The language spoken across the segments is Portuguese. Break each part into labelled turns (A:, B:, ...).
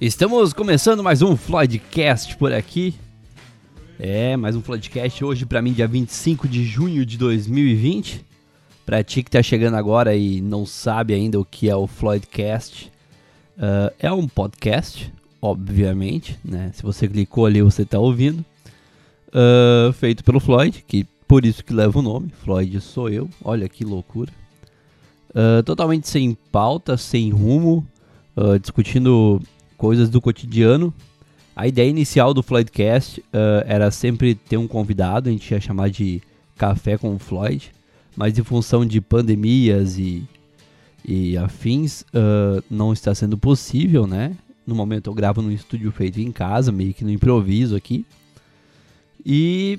A: Estamos começando mais um Floydcast por aqui. É, mais um Floydcast hoje para mim dia 25 de junho de 2020. Pra ti que tá chegando agora e não sabe ainda o que é o Floydcast, uh, é um podcast, obviamente, né? Se você clicou ali você tá ouvindo. Uh, feito pelo Floyd, que por isso que leva o nome, Floyd sou eu, olha que loucura. Uh, totalmente sem pauta, sem rumo, discutindo coisas do cotidiano. A ideia inicial do Floydcast uh, era sempre ter um convidado, a gente ia chamar de Café com o Floyd, mas em função de pandemias e, e afins, uh, não está sendo possível, né? No momento eu gravo num estúdio feito em casa, meio que no improviso aqui. E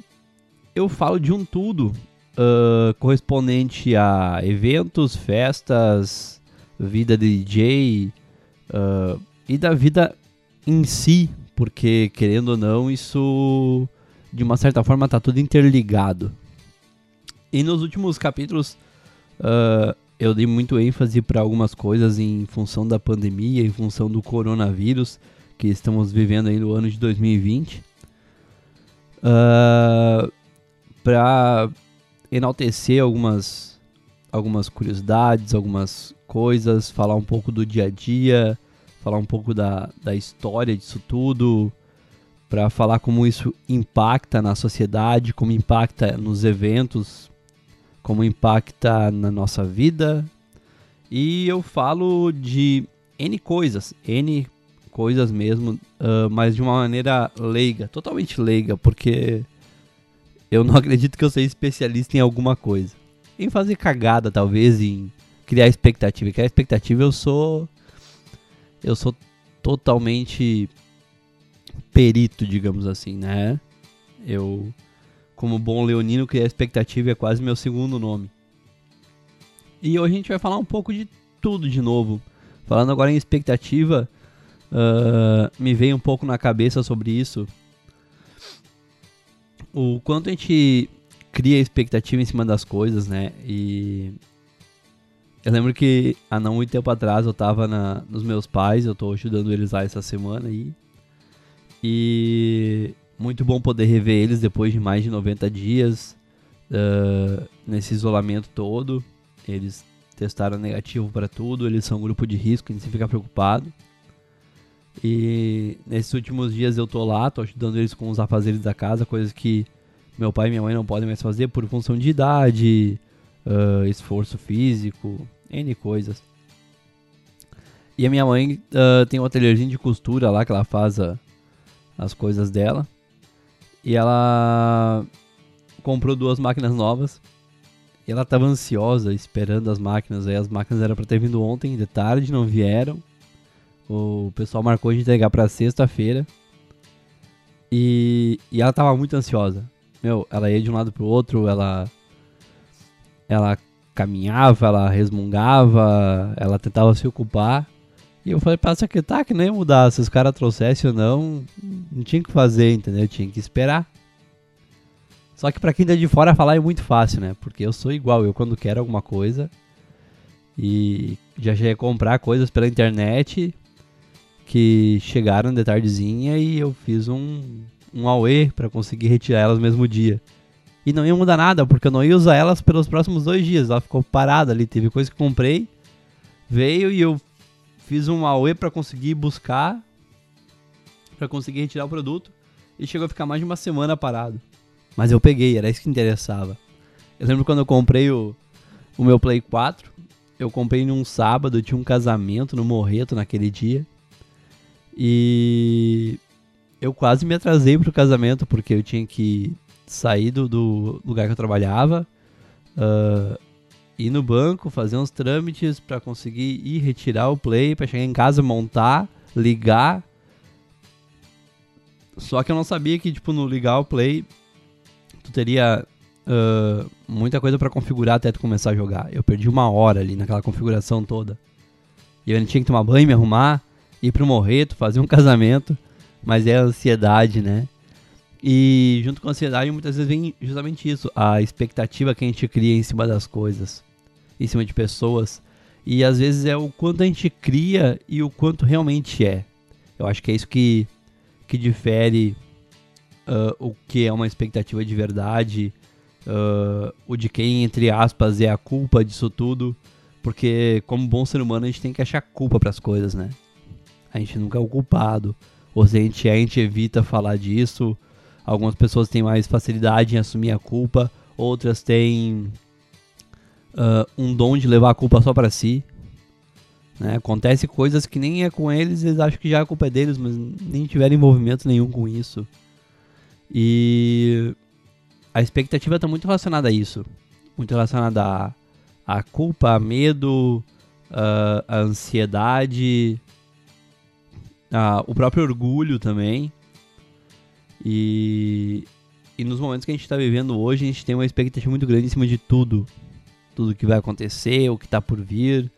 A: eu falo de um tudo uh, correspondente a eventos, festas, vida de DJ, uh, e da vida em si, porque querendo ou não, isso de uma certa forma está tudo interligado. E nos últimos capítulos uh, eu dei muito ênfase para algumas coisas em função da pandemia, em função do coronavírus que estamos vivendo aí no ano de 2020. Uh, para enaltecer algumas algumas curiosidades, algumas coisas, falar um pouco do dia a dia, falar um pouco da, da história disso tudo, para falar como isso impacta na sociedade, como impacta nos eventos, como impacta na nossa vida. E eu falo de N coisas, N coisas mesmo, uh, mas de uma maneira leiga, totalmente leiga, porque eu não acredito que eu seja especialista em alguma coisa. Em fazer cagada, talvez, em criar expectativa. Criar expectativa eu sou eu sou totalmente perito, digamos assim, né? Eu, como bom leonino, criar expectativa é quase meu segundo nome. E hoje a gente vai falar um pouco de tudo de novo. Falando agora em expectativa, uh, me veio um pouco na cabeça sobre isso. O quanto a gente cria expectativa em cima das coisas, né? E eu lembro que há não muito tempo atrás eu tava na, nos meus pais, eu tô ajudando eles lá essa semana aí. E muito bom poder rever eles depois de mais de 90 dias uh, nesse isolamento todo. Eles testaram negativo para tudo, eles são um grupo de risco, a gente fica preocupado. E nesses últimos dias eu tô lá, tô ajudando eles com os afazeres da casa, coisas que meu pai e minha mãe não podem mais fazer por função de idade, uh, esforço físico, N coisas. E a minha mãe uh, tem um ateliêzinho de costura lá que ela faz a, as coisas dela. E ela comprou duas máquinas novas. E ela estava ansiosa, esperando as máquinas. Aí as máquinas eram para ter vindo ontem de tarde, não vieram. O pessoal marcou de entregar para sexta-feira. E, e ela tava muito ansiosa. Meu, ela ia de um lado pro outro, ela ela caminhava, ela resmungava, ela tentava se ocupar. E eu falei pra secretária que nem ia mudar. Se os caras trouxessem ou não, não tinha que fazer, entendeu? Tinha que esperar. Só que pra quem tá de fora falar é muito fácil, né? Porque eu sou igual, eu quando quero alguma coisa e já cheguei a comprar coisas pela internet que chegaram de tardezinha e eu fiz um, um AUE pra conseguir retirar elas no mesmo dia. E não ia mudar nada, porque eu não ia usar elas pelos próximos dois dias. Ela ficou parada ali. Teve coisa que comprei, veio e eu fiz um AUE para conseguir buscar, para conseguir retirar o produto. E chegou a ficar mais de uma semana parado. Mas eu peguei, era isso que interessava. Eu lembro quando eu comprei o, o meu Play 4. Eu comprei num sábado, tinha um casamento no Morreto naquele dia. E eu quase me atrasei pro casamento porque eu tinha que sair do, do lugar que eu trabalhava, uh, ir no banco, fazer uns trâmites para conseguir ir retirar o play, para chegar em casa, montar, ligar. Só que eu não sabia que, tipo, no ligar o play, tu teria uh, muita coisa para configurar até tu começar a jogar. Eu perdi uma hora ali naquela configuração toda. E eu tinha que tomar banho, me arrumar, ir pro morreto, fazer um casamento. Mas é a ansiedade, né? E junto com a ansiedade, muitas vezes vem justamente isso, a expectativa que a gente cria em cima das coisas, em cima de pessoas. E às vezes é o quanto a gente cria e o quanto realmente é. Eu acho que é isso que, que difere uh, o que é uma expectativa de verdade, uh, o de quem, entre aspas, é a culpa disso tudo. Porque, como bom ser humano, a gente tem que achar culpa para as coisas, né? A gente nunca é o culpado. Ou se a gente, a gente evita falar disso. Algumas pessoas têm mais facilidade em assumir a culpa, outras têm uh, um dom de levar a culpa só para si. Né? Acontece coisas que nem é com eles, eles acham que já a culpa é deles, mas nem tiveram envolvimento nenhum com isso. E a expectativa está muito relacionada a isso. Muito relacionada a, a culpa, a medo, a, a ansiedade, a, o próprio orgulho também. E, e nos momentos que a gente está vivendo hoje, a gente tem uma expectativa muito grande em cima de tudo. Tudo que vai acontecer, o que está por vir.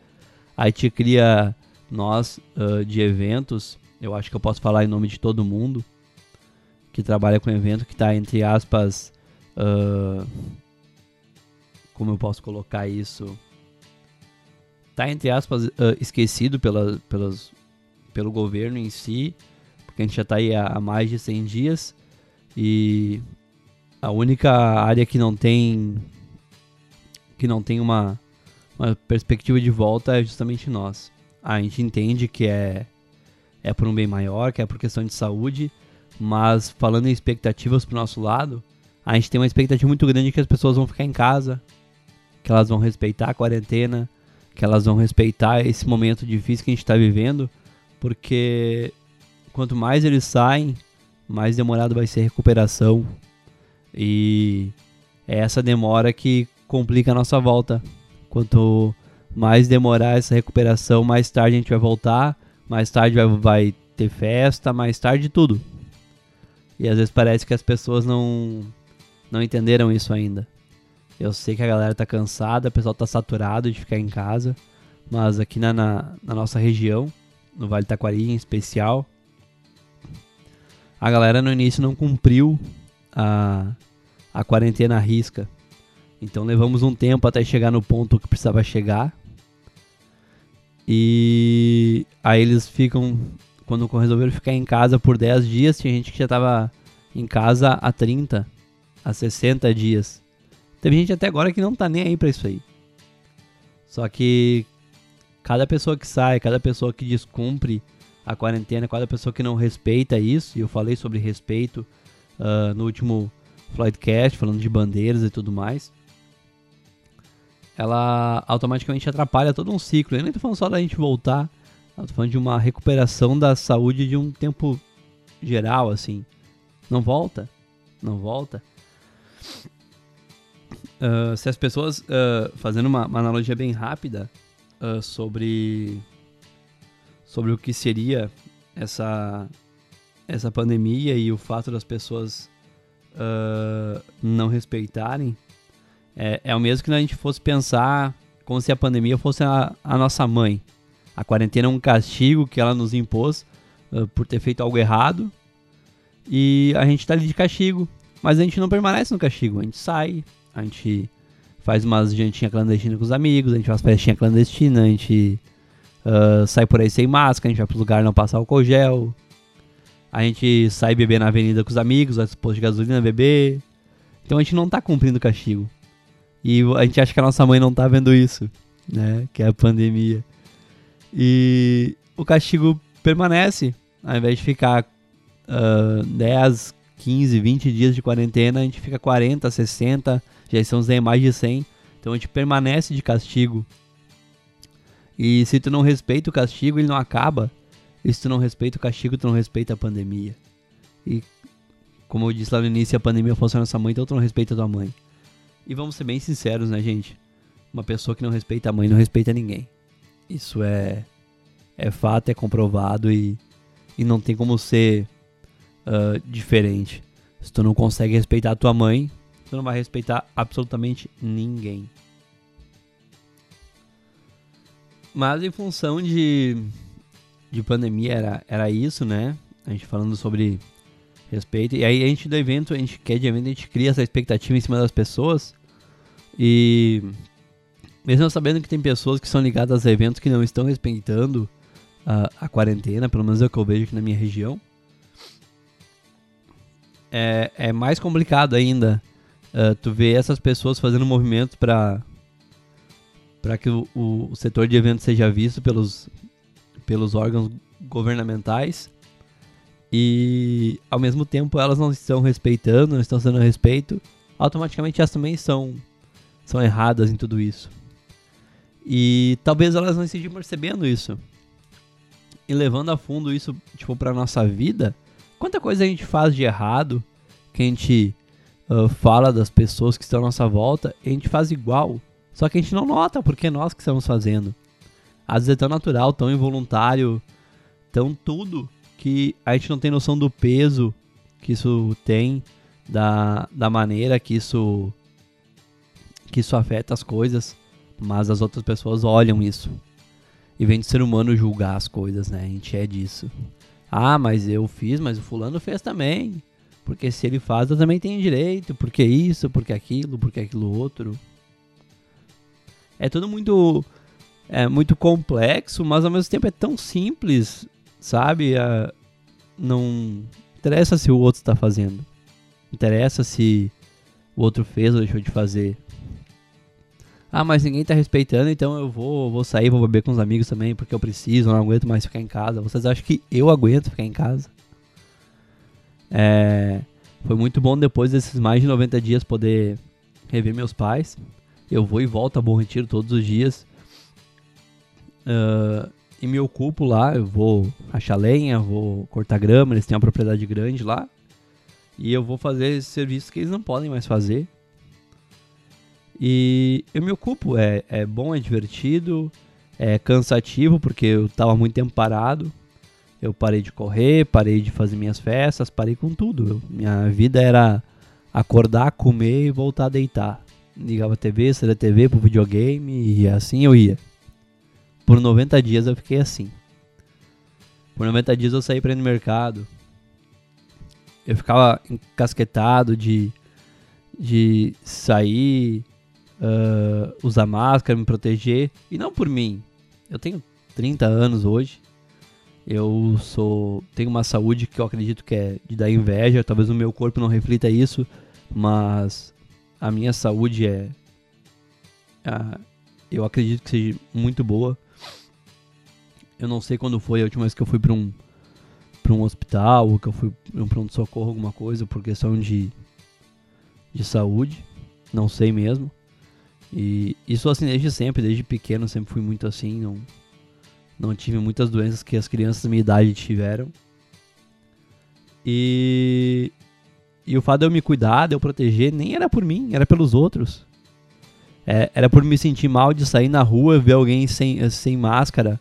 A: A gente cria nós uh, de eventos, eu acho que eu posso falar em nome de todo mundo que trabalha com evento, que está entre aspas, uh, como eu posso colocar isso, está entre aspas uh, esquecido pela, pelas, pelo governo em si, porque a gente já está aí há, mais de 100 dias e a única área que não tem que não tem uma, uma perspectiva de volta é justamente nós. A gente entende que é é por um bem maior, que é por questão de saúde, mas falando em expectativas pro nosso lado, a gente tem uma expectativa muito grande que as pessoas vão ficar em casa, que elas vão respeitar a quarentena, que elas vão respeitar esse momento difícil que a gente está vivendo, porque quanto mais eles saem, mais demorado vai ser a recuperação. E é essa demora que complica a nossa volta. Quanto mais demorar essa recuperação, mais tarde a gente vai voltar, mais tarde vai, vai ter festa, mais tarde tudo. E às vezes parece que as pessoas não não entenderam isso ainda. Eu sei que a galera tá cansada, o pessoal tá saturado de ficar em casa, mas aqui na, na, na nossa região, no Vale Taquari em especial, a galera no início não cumpriu a, a quarentena à risca. Então levamos um tempo até chegar no ponto que precisava chegar. E aí eles ficam quando resolveram ficar em casa por 10 dias, tinha gente que já estava em casa há 30, há 60 dias. Teve gente até agora que não tá nem aí pra isso aí. Só que cada pessoa que sai, cada pessoa que descumpre a quarentena, cada pessoa que não respeita isso, e eu falei sobre respeito uh, no último Floydcast, falando de bandeiras e tudo mais, ela automaticamente atrapalha todo um ciclo. Eu nem tô falando só da gente voltar eu tô falando de uma recuperação da saúde de um tempo geral, assim. Não volta. Não volta. Uh, se as pessoas, uh, fazendo uma, uma, analogia bem rápida uh, sobre, sobre o que seria essa, essa pandemia e o fato das pessoas não respeitarem, é, é o mesmo que a gente fosse pensar como se a pandemia fosse a, a nossa mãe. A quarentena é um castigo que ela nos impôs uh, por ter feito algo errado. E a gente tá ali de castigo. Mas a gente não permanece no castigo. A gente sai, a gente faz umas jantinhas clandestinas com os amigos, a gente faz festinha clandestina, a gente uh, sai por aí sem máscara, a gente vai pro lugar não passar álcool gel. A gente sai beber na avenida com os amigos, vai pro posto de gasolina beber. Então a gente não tá cumprindo o castigo. E a gente acha que a nossa mãe não tá vendo isso, né? Que é a pandemia. E o castigo permanece. Ao invés de ficar uh, 10, 15, 20 dias de quarentena, a gente fica 40, 60, já em mais de 100. Então a gente permanece de castigo. E se tu não respeita o castigo, ele não acaba. E se tu não respeita o castigo, tu não respeita a pandemia. E como eu disse lá no início, a pandemia a nossa mãe, então tu não respeita tua mãe. E vamos ser bem sinceros, né, gente? Uma pessoa que não respeita a mãe não respeita ninguém. Isso é, é fato, é comprovado e, e não tem como ser uh, diferente. Se tu não consegue respeitar a tua mãe, tu não vai respeitar absolutamente ninguém. Mas em função de, de pandemia era, era isso, né? A gente falando sobre respeito. E aí a gente do evento, a gente quer de evento, a gente cria essa expectativa em cima das pessoas. E mesmo sabendo que tem pessoas que são ligadas a eventos que não estão respeitando a, a quarentena, pelo menos é o que eu vejo aqui na minha região. É, é mais complicado ainda uh, tu ver essas pessoas fazendo movimentos para para que o, o, setor de eventos seja visto pelos, pelos órgãos governamentais e ao mesmo tempo elas não estão respeitando, não estão sendo respeito, automaticamente elas também são, são erradas em tudo isso. E talvez elas não estejam percebendo isso. E levando a fundo isso tipo para nossa vida, quanta coisa a gente faz de errado, que a gente uh, fala das pessoas que estão à nossa volta, e a gente faz igual. Só que a gente não nota porque é nós que estamos fazendo. Às vezes é tão natural, tão involuntário, tão tudo, que a gente não tem noção do peso que isso tem, da, da maneira que isso, que isso afeta as coisas, mas as outras pessoas olham isso. E vem de ser humano julgar as coisas, né? A gente é disso. Ah, mas eu fiz, mas o fulano fez também. Porque se ele faz, eu também tenho direito. Porque isso, porque aquilo, porque aquilo outro. É tudo muito é muito complexo, mas ao mesmo tempo é tão simples, sabe? É, não interessa se o outro está fazendo. Interessa se o outro fez ou deixou de fazer. Ah, mas ninguém está respeitando, então eu vou, vou sair, vou beber com os amigos também, porque eu preciso, não aguento mais ficar em casa. Vocês acham que eu aguento ficar em casa? É, foi muito bom depois desses mais de 90 dias poder rever meus pais. Eu vou e volto a Bom Retiro todos os dias. Uh, e me ocupo lá, eu vou achar lenha, vou cortar grama, eles têm uma propriedade grande lá. E eu vou fazer serviços que eles não podem mais fazer. E eu me ocupo, é, é bom, é divertido, é cansativo, porque eu tava muito tempo parado. Eu parei de correr, parei de fazer minhas festas, parei com tudo. Eu, minha vida era acordar, comer e voltar a deitar. Ligava a TV, saía a TV pro videogame e assim eu ia. Por 90 dias eu fiquei assim. Por 90 dias eu saí pra ir no mercado. Eu ficava encasquetado de, de sair, uh, usar máscara, me proteger. E não por mim. Eu tenho 30 anos hoje. Eu sou tenho uma saúde que eu acredito que é de dar inveja. Talvez o meu corpo não reflita isso, mas a minha saúde é, eu acredito que seja muito boa. Eu não sei quando foi a última vez que eu fui para um para um hospital ou que eu fui para um pronto socorro alguma coisa por questão de de saúde, não sei mesmo. E isso assim desde sempre, desde pequeno sempre fui muito assim, não não tive muitas doenças que as crianças da minha idade tiveram. E e o fato de eu me cuidar, de eu proteger, nem era por mim, era pelos outros. É, era por me sentir mal de sair na rua, ver alguém sem, sem máscara.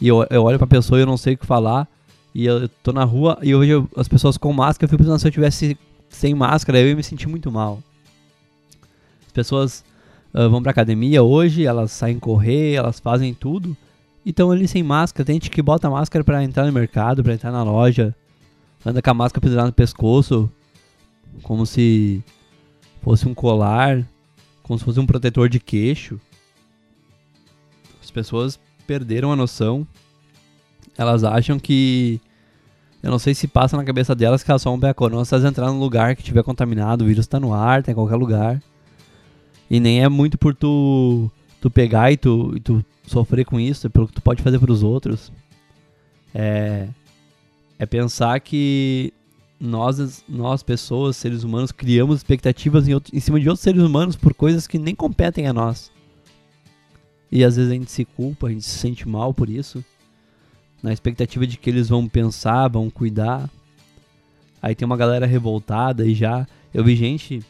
A: E eu, eu olho pra pessoa e eu não sei o que falar. E eu, tô na rua e eu vejo as pessoas com máscara. Eu fico pensando se eu tivesse sem máscara, eu ia me sentir muito mal. As pessoas uh, vão pra academia hoje, elas saem correr, elas fazem tudo. E estão ali sem máscara. Tem gente que bota máscara para entrar no mercado, para entrar na loja. Anda com a máscara pendurada no pescoço. Como se fosse um colar. Como se fosse um protetor de queixo. As pessoas perderam a noção. Elas acham que. Eu não sei se passa na cabeça delas que elas são um não se elas entrarem num lugar que tiver contaminado, o vírus tá no ar, tá em qualquer lugar. E nem é muito por tu, tu pegar e tu, e tu sofrer com isso, é pelo que tu pode fazer pros outros. É, é pensar que nós, nós pessoas, seres humanos, criamos expectativas em, outro, em cima de outros seres humanos por coisas que nem competem a nós. E às vezes a gente se culpa, a gente se sente mal por isso, na expectativa de que eles vão pensar, vão cuidar. Aí tem uma galera revoltada e já. Eu vi gente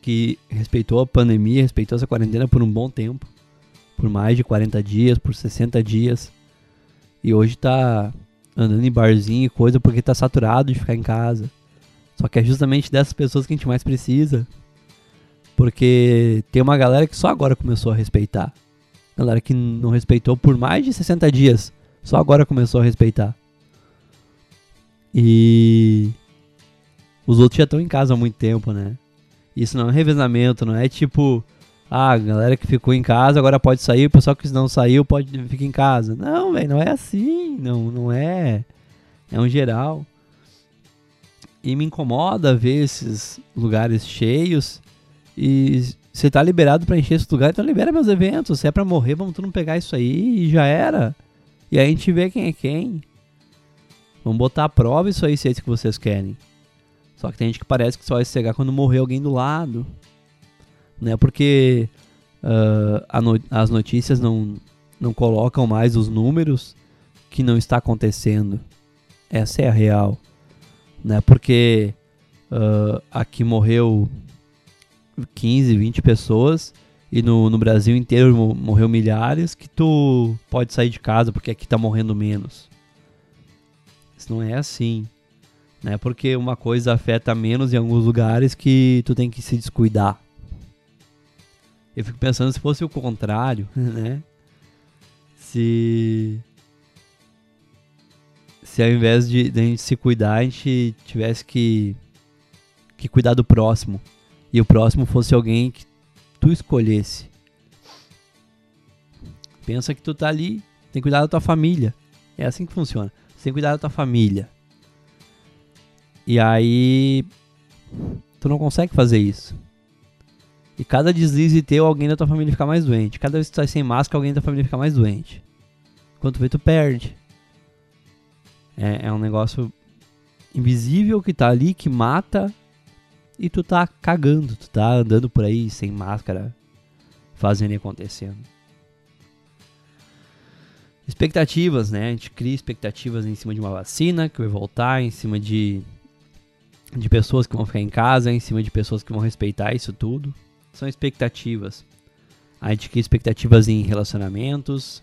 A: que respeitou a pandemia, respeitou essa quarentena por um bom tempo por mais de 40 dias, por 60 dias. E hoje tá andando em barzinho e coisa porque tá saturado de ficar em casa. Só que é justamente dessas pessoas que a gente mais precisa. Porque tem uma galera que só agora começou a respeitar. Galera que não respeitou por mais de 60 dias. Só agora começou a respeitar. E os outros já estão em casa há muito tempo, né? Isso não é revezamento, não é tipo, Ah, a galera que ficou em casa agora pode sair, o pessoal que não saiu pode ficar em casa. Não, velho, não é assim. Não, não é. É um geral. E me incomoda ver esses lugares cheios. E você tá liberado para encher esse lugar, então libera meus eventos. Se é pra morrer, vamos todo mundo pegar isso aí e já era. E aí a gente vê quem é quem. Vamos botar à prova isso aí se é isso que vocês querem. Só que tem gente que parece que só vai cegar quando morrer alguém do lado. Né? Porque uh, no as notícias não, não colocam mais os números que não está acontecendo. Essa é a real. Né? Porque uh, aqui morreu 15, 20 pessoas e no, no Brasil inteiro morreu milhares que tu pode sair de casa porque aqui tá morrendo menos. Isso não é assim. Né? Porque uma coisa afeta menos em alguns lugares que tu tem que se descuidar. Eu fico pensando se fosse o contrário, né? Se. Se ao invés de, de a gente se cuidar, a gente tivesse que, que cuidar do próximo. E o próximo fosse alguém que tu escolhesse. Pensa que tu tá ali, tem que cuidar da tua família. É assim que funciona. Você tem que cuidar da tua família. E aí. Tu não consegue fazer isso. E cada deslize teu, alguém da tua família fica mais doente. Cada vez que tu sai sem máscara, alguém da tua família fica mais doente. Quanto vê, tu perde. É, é um negócio invisível que tá ali, que mata. E tu tá cagando, tu tá andando por aí sem máscara, fazendo e acontecendo. Expectativas, né? A gente cria expectativas em cima de uma vacina que vai voltar, em cima de, de pessoas que vão ficar em casa, em cima de pessoas que vão respeitar isso tudo são expectativas. A gente cria expectativas em relacionamentos,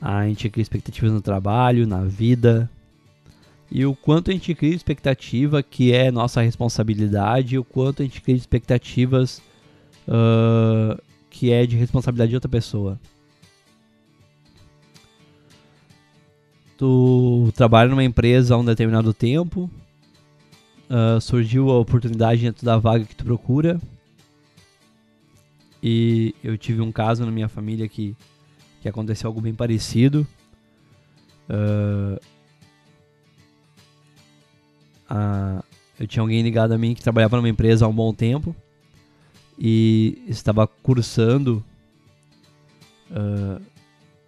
A: a gente cria expectativas no trabalho, na vida. E o quanto a gente cria expectativa que é nossa responsabilidade, o quanto a gente cria expectativas uh, que é de responsabilidade de outra pessoa. Tu trabalha numa empresa há um determinado tempo, uh, surgiu a oportunidade dentro da vaga que tu procura, e eu tive um caso na minha família que, que aconteceu algo bem parecido. Uh, eu tinha alguém ligado a mim que trabalhava numa empresa há um bom tempo e estava cursando uh,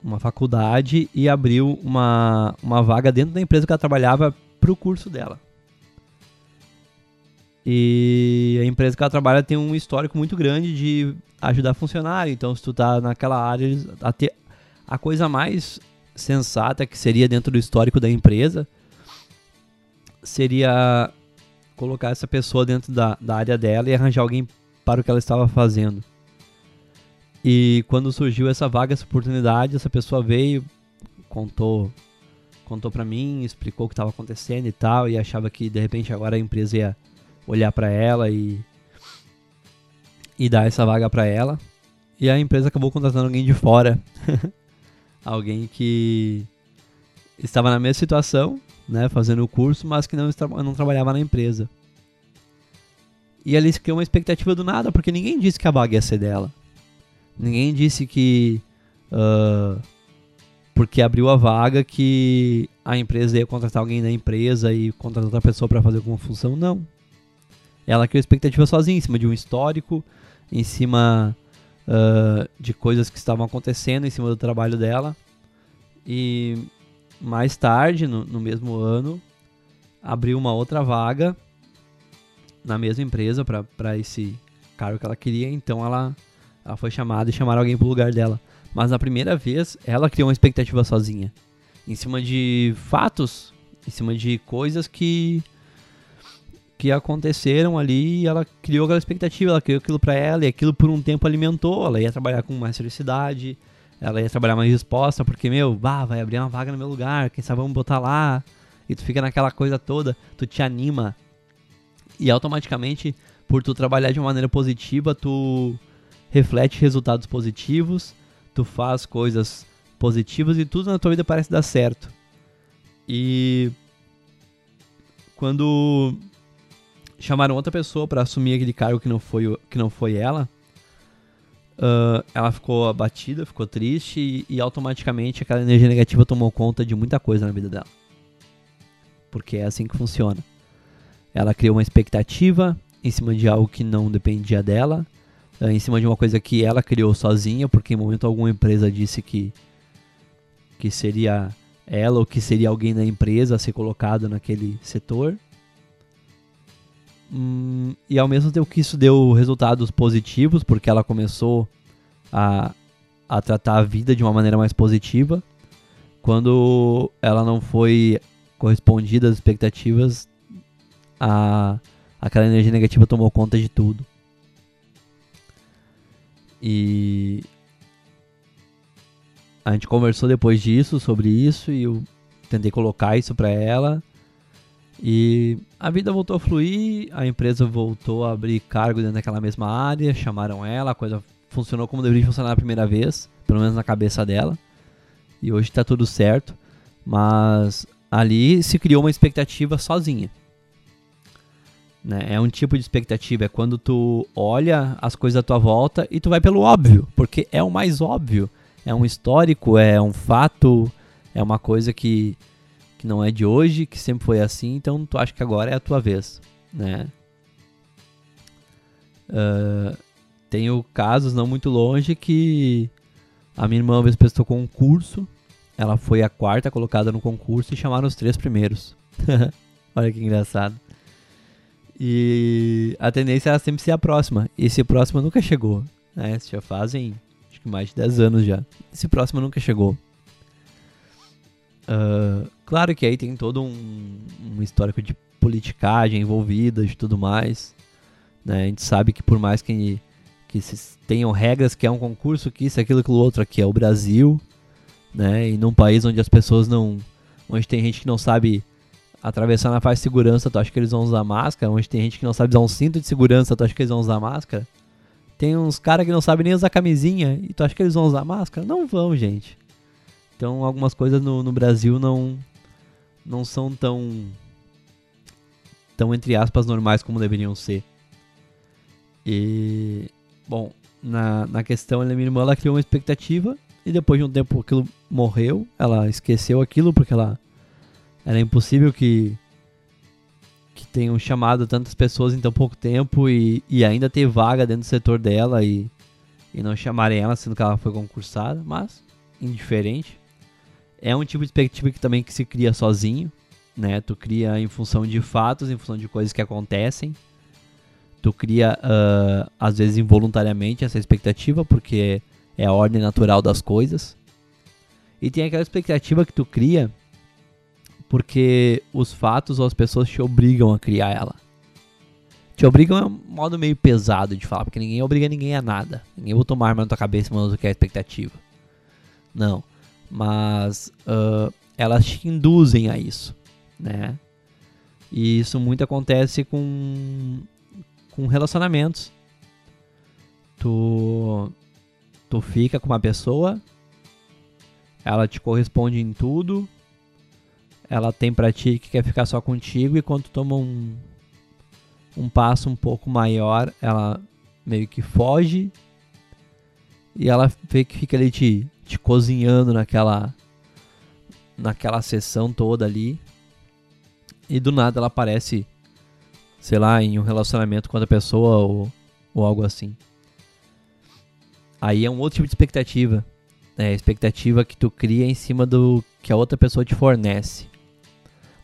A: uma faculdade e abriu uma, uma vaga dentro da empresa que ela trabalhava para o curso dela. E a empresa que ela trabalha tem um histórico muito grande de ajudar funcionário. Então, se tu tá naquela área, a, ter, a coisa mais sensata que seria dentro do histórico da empresa seria colocar essa pessoa dentro da, da área dela e arranjar alguém para o que ela estava fazendo. E quando surgiu essa vaga, essa oportunidade, essa pessoa veio, contou contou para mim, explicou o que estava acontecendo e tal, e achava que de repente agora a empresa ia olhar para ela e e dar essa vaga para ela. E a empresa acabou contratando alguém de fora. alguém que estava na mesma situação, né, fazendo o curso, mas que não, não trabalhava na empresa. E ali se criou uma expectativa do nada, porque ninguém disse que a vaga ia ser dela. Ninguém disse que. Uh, porque abriu a vaga que a empresa ia contratar alguém da empresa e contratar outra pessoa para fazer alguma função. Não. Ela criou expectativa sozinha, em cima de um histórico, em cima uh, de coisas que estavam acontecendo, em cima do trabalho dela. E mais tarde, no, no mesmo ano, abriu uma outra vaga na mesma empresa para esse cargo que ela queria. Então ela, ela foi chamada e chamaram alguém pro lugar dela. Mas na primeira vez, ela criou uma expectativa sozinha. Em cima de fatos, em cima de coisas que que aconteceram ali e ela criou aquela expectativa, ela criou aquilo para ela e aquilo por um tempo alimentou, ela ia trabalhar com mais felicidade, ela ia trabalhar mais resposta, porque, meu, bah, vai abrir uma vaga no meu lugar, quem sabe vamos botar lá, e tu fica naquela coisa toda, tu te anima, e automaticamente, por tu trabalhar de uma maneira positiva, tu reflete resultados positivos, tu faz coisas positivas e tudo na tua vida parece dar certo. E quando chamaram outra pessoa para assumir aquele cargo que não foi, que não foi ela, uh, ela ficou abatida, ficou triste e, e, automaticamente aquela energia negativa tomou conta de muita coisa na vida dela. Porque é assim que funciona. Ela criou uma expectativa em cima de algo que não dependia dela, uh, em cima de uma coisa que ela criou sozinha, porque em momento alguma empresa disse que que seria ela ou que seria alguém da empresa a ser colocado naquele setor. Hum, e ao mesmo tempo que isso deu resultados positivos, porque ela começou a, a tratar a vida de uma maneira mais positiva, quando ela não foi correspondida às expectativas, a, aquela energia negativa tomou conta de tudo. E a gente conversou depois disso sobre isso e eu tentei colocar isso para ela e a vida voltou a fluir, a empresa voltou a abrir cargo dentro daquela mesma área, chamaram ela, a coisa funcionou como deveria funcionar na primeira vez, pelo menos na cabeça dela. E hoje está tudo certo, mas ali se criou uma expectativa sozinha. Né? É um tipo de expectativa, é quando tu olha as coisas à tua volta e tu vai pelo óbvio, porque é o mais óbvio. É um histórico, é um fato, é uma coisa que que não é de hoje, que sempre foi assim, então tu acha que agora é a tua vez, né? Uh, tenho casos não muito longe que a minha irmã uma vez prestou concurso, ela foi a quarta colocada no concurso e chamaram os três primeiros. Olha que engraçado. E a tendência era sempre ser a próxima. E esse próximo nunca chegou. Né? Já fazem acho que mais de 10 anos já. Esse próximo nunca chegou. Uh, claro que aí tem todo um, um histórico de politicagem envolvida e tudo mais. Né? A gente sabe que por mais que, que tenham regras que é um concurso, que isso, aquilo, aquilo outro aqui é o Brasil. Né? E num país onde as pessoas não... Onde tem gente que não sabe atravessar na faixa de segurança, tu acha que eles vão usar máscara? Onde tem gente que não sabe usar um cinto de segurança, tu acha que eles vão usar máscara? Tem uns caras que não sabem nem usar camisinha e tu acha que eles vão usar máscara? Não vão, gente. Então algumas coisas no, no Brasil não não são tão tão entre aspas normais como deveriam ser. E bom, na, na questão, a minha irmã ela criou uma expectativa e depois de um tempo aquilo morreu, ela esqueceu aquilo porque ela era impossível que que tenham chamado tantas pessoas em tão pouco tempo e, e ainda ter vaga dentro do setor dela e, e não chamarem ela, sendo que ela foi concursada, mas indiferente. É um tipo de expectativa que também que se cria sozinho, né? Tu cria em função de fatos, em função de coisas que acontecem. Tu cria, uh, às vezes, involuntariamente essa expectativa, porque é a ordem natural das coisas. E tem aquela expectativa que tu cria porque os fatos ou as pessoas te obrigam a criar ela. Te obrigam é um modo meio pesado de falar, porque ninguém obriga ninguém a nada. Ninguém botou uma arma na tua cabeça mandando que é a expectativa. Não mas uh, elas te induzem a isso, né? E isso muito acontece com, com relacionamentos. Tu, tu fica com uma pessoa, ela te corresponde em tudo, ela tem pra ti que quer ficar só contigo e quando tu toma um, um passo um pouco maior, ela meio que foge e ela fica ali te te cozinhando naquela naquela sessão toda ali. E do nada ela aparece, sei lá, em um relacionamento com outra pessoa ou, ou algo assim. Aí é um outro tipo de expectativa. É a expectativa que tu cria em cima do que a outra pessoa te fornece.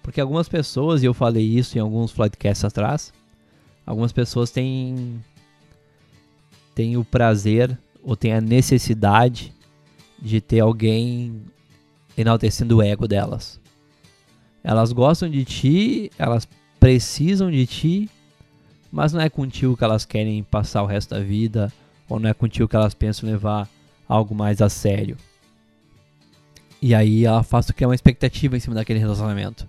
A: Porque algumas pessoas, e eu falei isso em alguns podcasts atrás, algumas pessoas têm, têm o prazer ou têm a necessidade de ter alguém enaltecendo o ego delas. Elas gostam de ti, elas precisam de ti, mas não é contigo que elas querem passar o resto da vida, ou não é contigo que elas pensam levar algo mais a sério. E aí ela faz tu criar uma expectativa em cima daquele relacionamento.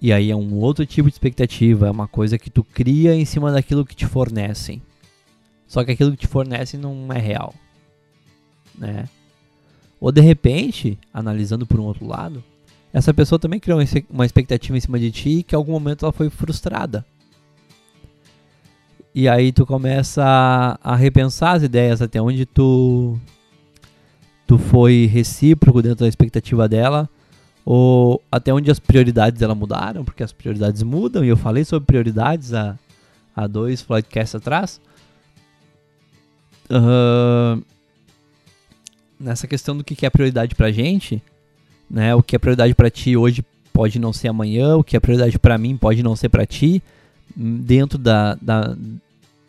A: E aí é um outro tipo de expectativa, é uma coisa que tu cria em cima daquilo que te fornecem. Só que aquilo que te fornecem não é real né? Ou de repente, analisando por um outro lado, essa pessoa também criou uma expectativa em cima de ti que em algum momento ela foi frustrada. E aí tu começa a, a repensar as ideias até onde tu tu foi recíproco dentro da expectativa dela ou até onde as prioridades dela mudaram, porque as prioridades mudam e eu falei sobre prioridades há, há dois podcasts atrás. Uh, nessa questão do que é prioridade pra gente, né? O que é prioridade para ti hoje pode não ser amanhã, o que é prioridade para mim pode não ser para ti, dentro da, da,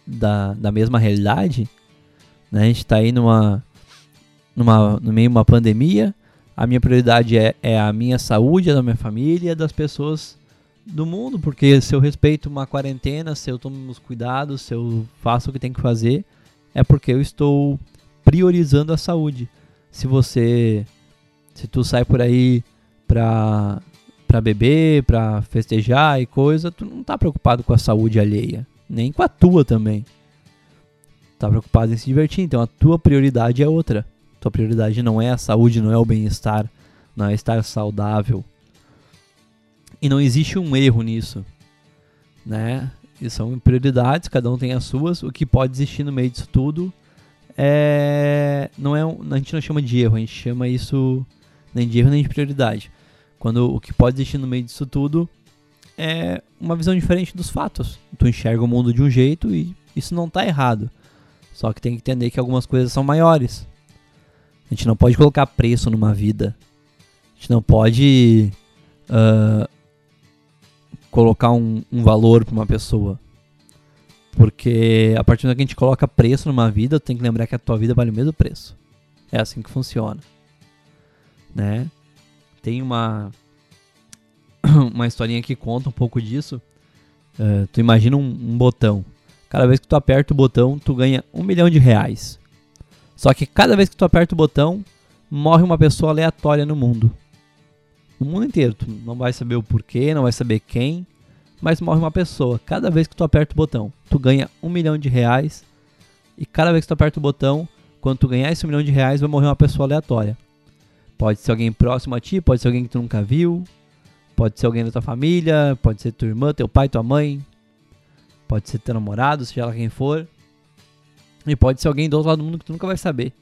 A: da, da, mesma realidade. Né? A gente está aí numa, numa, no meio de uma pandemia, a minha prioridade é, é a minha saúde, a da minha família, das pessoas do mundo, porque se eu respeito uma quarentena, se eu tomo os cuidados, se eu faço o que tem que fazer, é porque eu estou priorizando a saúde. Se você se tu sai por aí pra, pra beber, pra festejar e coisa, tu não tá preocupado com a saúde alheia, nem com a tua também. Tá preocupado em se divertir, então a tua prioridade é outra. Tua prioridade não é a saúde, não é o bem-estar, não é estar saudável. E não existe um erro nisso, né? E são prioridades, cada um tem as suas. O que pode existir no meio disso tudo é não é um, a gente não chama de erro, a gente chama isso nem de erro nem de prioridade. Quando o que pode existir no meio disso tudo é uma visão diferente dos fatos. Tu enxerga o mundo de um jeito e isso não está errado. Só que tem que entender que algumas coisas são maiores. A gente não pode colocar preço numa vida. A gente não pode uh, colocar um, um valor para uma pessoa. Porque a partir do momento que a gente coloca preço numa vida, tem que lembrar que a tua vida vale o mesmo preço. É assim que funciona né? Tem uma uma historinha que conta um pouco disso. Uh, tu imagina um, um, botão. Cada vez que tu aperta o botão, tu ganha um milhão de reais. Só que cada vez que tu aperta o botão, morre uma pessoa aleatória no mundo. No mundo inteiro. Tu não vai saber o porquê, não vai saber quem, mas morre uma pessoa. Cada vez que tu aperta o botão, tu ganha um milhão de reais. E cada vez que tu aperta o botão, quando tu ganhar esse um milhão de reais, vai morrer uma pessoa aleatória. Pode ser alguém próximo a ti, pode ser alguém que tu nunca viu, pode ser alguém da tua família, pode ser tua irmã, teu pai, tua mãe, pode ser teu namorado, seja lá quem for. E pode ser alguém do outro lado do mundo que tu nunca vai saber.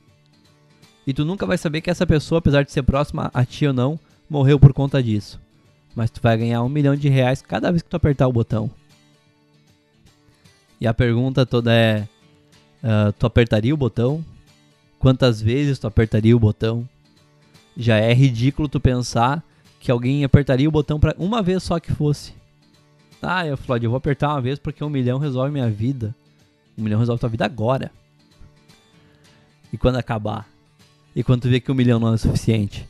A: E tu nunca vai saber que essa pessoa, apesar de ser próxima a ti ou não, morreu por conta disso. Mas tu vai ganhar um milhão de reais cada vez que tu apertar o botão. E a pergunta toda é: uh, tu apertaria o botão? Quantas vezes tu apertaria o botão? já é ridículo tu pensar que alguém apertaria o botão para uma vez só que fosse. Ah, eu Floyd, eu vou apertar uma vez porque um milhão resolve minha vida. Um milhão resolve tua vida agora. E quando acabar? E quando tu vê que um milhão não é suficiente?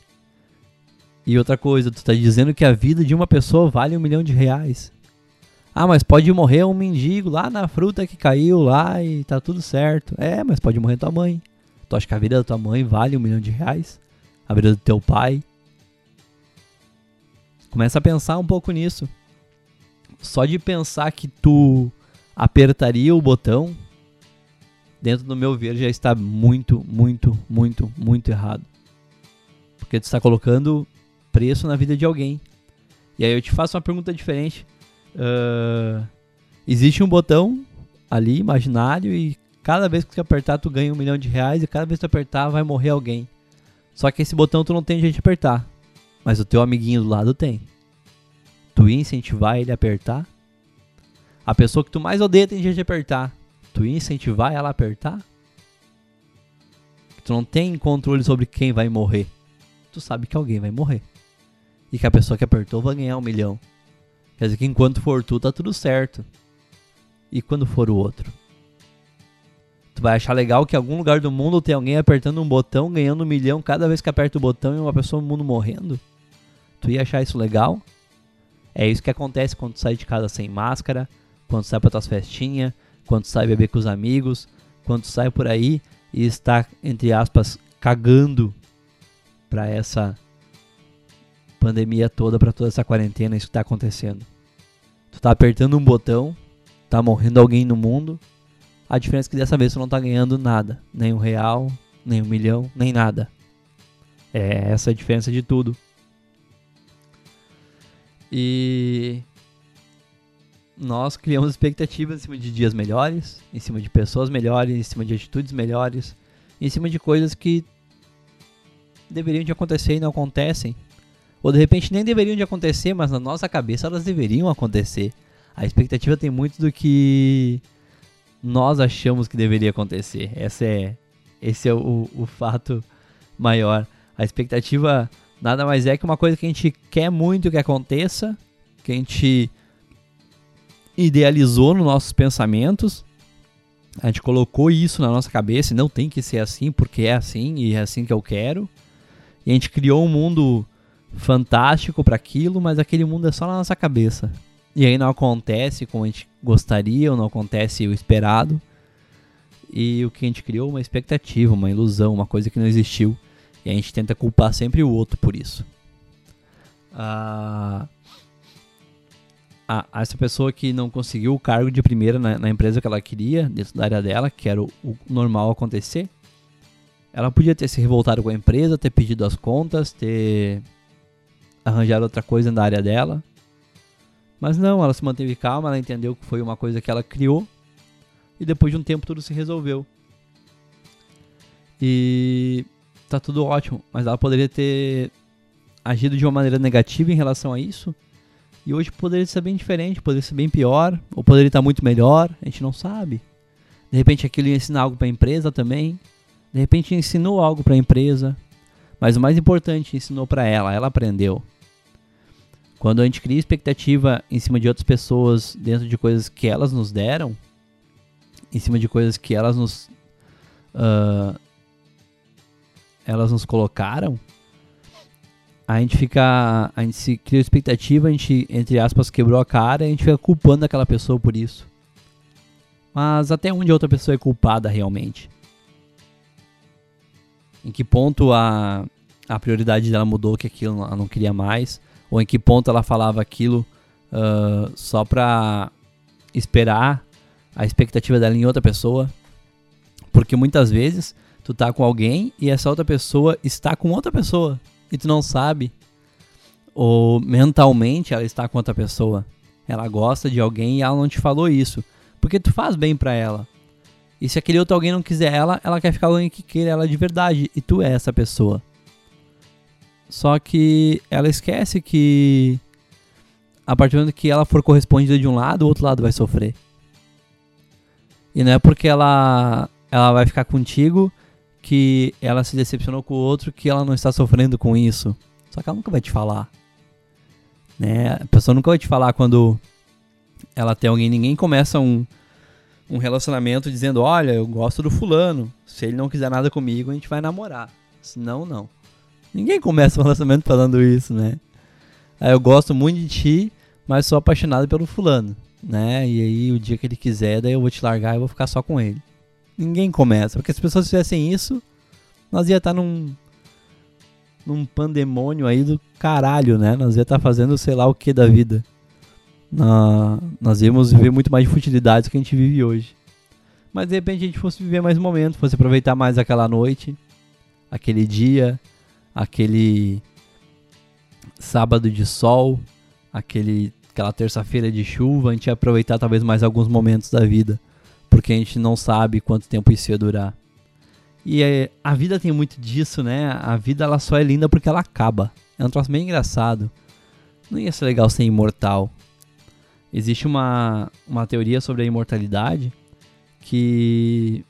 A: E outra coisa, tu tá dizendo que a vida de uma pessoa vale um milhão de reais. Ah, mas pode morrer um mendigo lá na fruta que caiu lá e tá tudo certo. É, mas pode morrer tua mãe. Tu acha que a vida da tua mãe vale um milhão de reais? a vida do teu pai. Começa a pensar um pouco nisso. Só de pensar que tu apertaria o botão, dentro do meu ver, já está muito, muito, muito, muito errado. Porque tu está colocando preço na vida de alguém. E aí eu te faço uma pergunta diferente. Uh, existe um botão ali, imaginário, e cada vez que tu apertar, tu ganha um milhão de reais, e cada vez que tu apertar, vai morrer alguém. Só que esse botão tu não tem de apertar. Mas o teu amiguinho do lado tem. Tu incentivar ele a apertar? A pessoa que tu mais odeia tem de apertar. Tu incentivar ela a apertar? Tu não tem controle sobre quem vai morrer. Tu sabe que alguém vai morrer. E que a pessoa que apertou vai ganhar um milhão. Quer dizer que enquanto for tu, tá tudo certo. E quando for o outro? Tu vai achar legal que em algum lugar do mundo tem alguém apertando um botão, ganhando um milhão cada vez que aperta o botão e uma pessoa no mundo morrendo? Tu ia achar isso legal? É isso que acontece quando tu sai de casa sem máscara, quando tu sai pra tuas festinhas, quando tu sai beber com os amigos, quando tu sai por aí e está, entre aspas, cagando pra essa pandemia toda, pra toda essa quarentena, isso que tá acontecendo. Tu tá apertando um botão, tá morrendo alguém no mundo, a diferença é que dessa vez você não tá ganhando nada. Nem um real, nem um milhão, nem nada. É essa a diferença de tudo. E. nós criamos expectativas em cima de dias melhores, em cima de pessoas melhores, em cima de atitudes melhores, em cima de coisas que deveriam de acontecer e não acontecem. Ou de repente nem deveriam de acontecer, mas na nossa cabeça elas deveriam acontecer. A expectativa tem muito do que nós achamos que deveria acontecer. Esse é, esse é o, o fato maior. A expectativa nada mais é que uma coisa que a gente quer muito que aconteça, que a gente idealizou nos nossos pensamentos, a gente colocou isso na nossa cabeça e não tem que ser assim porque é assim e é assim que eu quero. E a gente criou um mundo fantástico para aquilo, mas aquele mundo é só na nossa cabeça. E aí não acontece como a gente gostaria, ou não acontece o esperado. E o que a gente criou uma expectativa, uma ilusão, uma coisa que não existiu. E a gente tenta culpar sempre o outro por isso. Ah, essa pessoa que não conseguiu o cargo de primeira na, na, empresa que ela queria, dentro da área dela, que era o, o, normal acontecer, ela podia ter se revoltado com a empresa, ter pedido as contas, ter arranjado outra coisa na área dela. Mas não, ela se manteve calma, ela entendeu que foi uma coisa que ela criou e depois de um tempo tudo se resolveu. E tá tudo ótimo, mas ela poderia ter agido de uma maneira negativa em relação a isso e hoje poderia ser bem diferente, poderia ser bem pior, ou poderia estar muito melhor, a gente não sabe. De repente aquilo ia ensinar algo para a empresa também. De repente ensinou algo para a empresa. Mas o mais importante, ensinou para ela, ela aprendeu. Quando a gente cria expectativa em cima de outras pessoas, dentro de coisas que elas nos deram, em cima de coisas que elas nos uh, elas nos colocaram, a gente fica. A gente se cria expectativa, a gente, entre aspas, quebrou a cara e a gente fica culpando aquela pessoa por isso. Mas até onde a outra pessoa é culpada realmente? Em que ponto a, a prioridade dela mudou, que aquilo ela não queria mais? Ou em que ponto ela falava aquilo uh, só pra esperar a expectativa dela em outra pessoa? Porque muitas vezes tu tá com alguém e essa outra pessoa está com outra pessoa e tu não sabe, ou mentalmente ela está com outra pessoa. Ela gosta de alguém e ela não te falou isso, porque tu faz bem para ela. E se aquele outro alguém não quiser ela, ela quer ficar com alguém que queira ela de verdade, e tu é essa pessoa. Só que ela esquece que a partir do momento que ela for correspondida de um lado, o outro lado vai sofrer. E não é porque ela ela vai ficar contigo que ela se decepcionou com o outro, que ela não está sofrendo com isso. Só que ela nunca vai te falar. Né? A pessoa nunca vai te falar quando ela tem alguém. Ninguém começa um, um relacionamento dizendo: Olha, eu gosto do fulano. Se ele não quiser nada comigo, a gente vai namorar. Senão, não. Ninguém começa um relacionamento falando isso, né? Aí eu gosto muito de ti, mas sou apaixonado pelo fulano, né? E aí o dia que ele quiser, daí eu vou te largar e vou ficar só com ele. Ninguém começa. Porque se as pessoas fizessem isso, nós ia estar tá num. num pandemônio aí do caralho, né? Nós ia estar tá fazendo sei lá o que da vida. Na, nós íamos viver muito mais de futilidades do que a gente vive hoje. Mas de repente a gente fosse viver mais um momento, fosse aproveitar mais aquela noite, aquele dia, aquele sábado de sol, aquele, aquela terça-feira de chuva, a gente ia aproveitar talvez mais alguns momentos da vida porque a gente não sabe quanto tempo isso ia durar. E é, a vida tem muito disso, né? A vida ela só é linda porque ela acaba. É um troço bem engraçado. Não ia ser legal ser imortal. Existe uma, uma teoria sobre a imortalidade que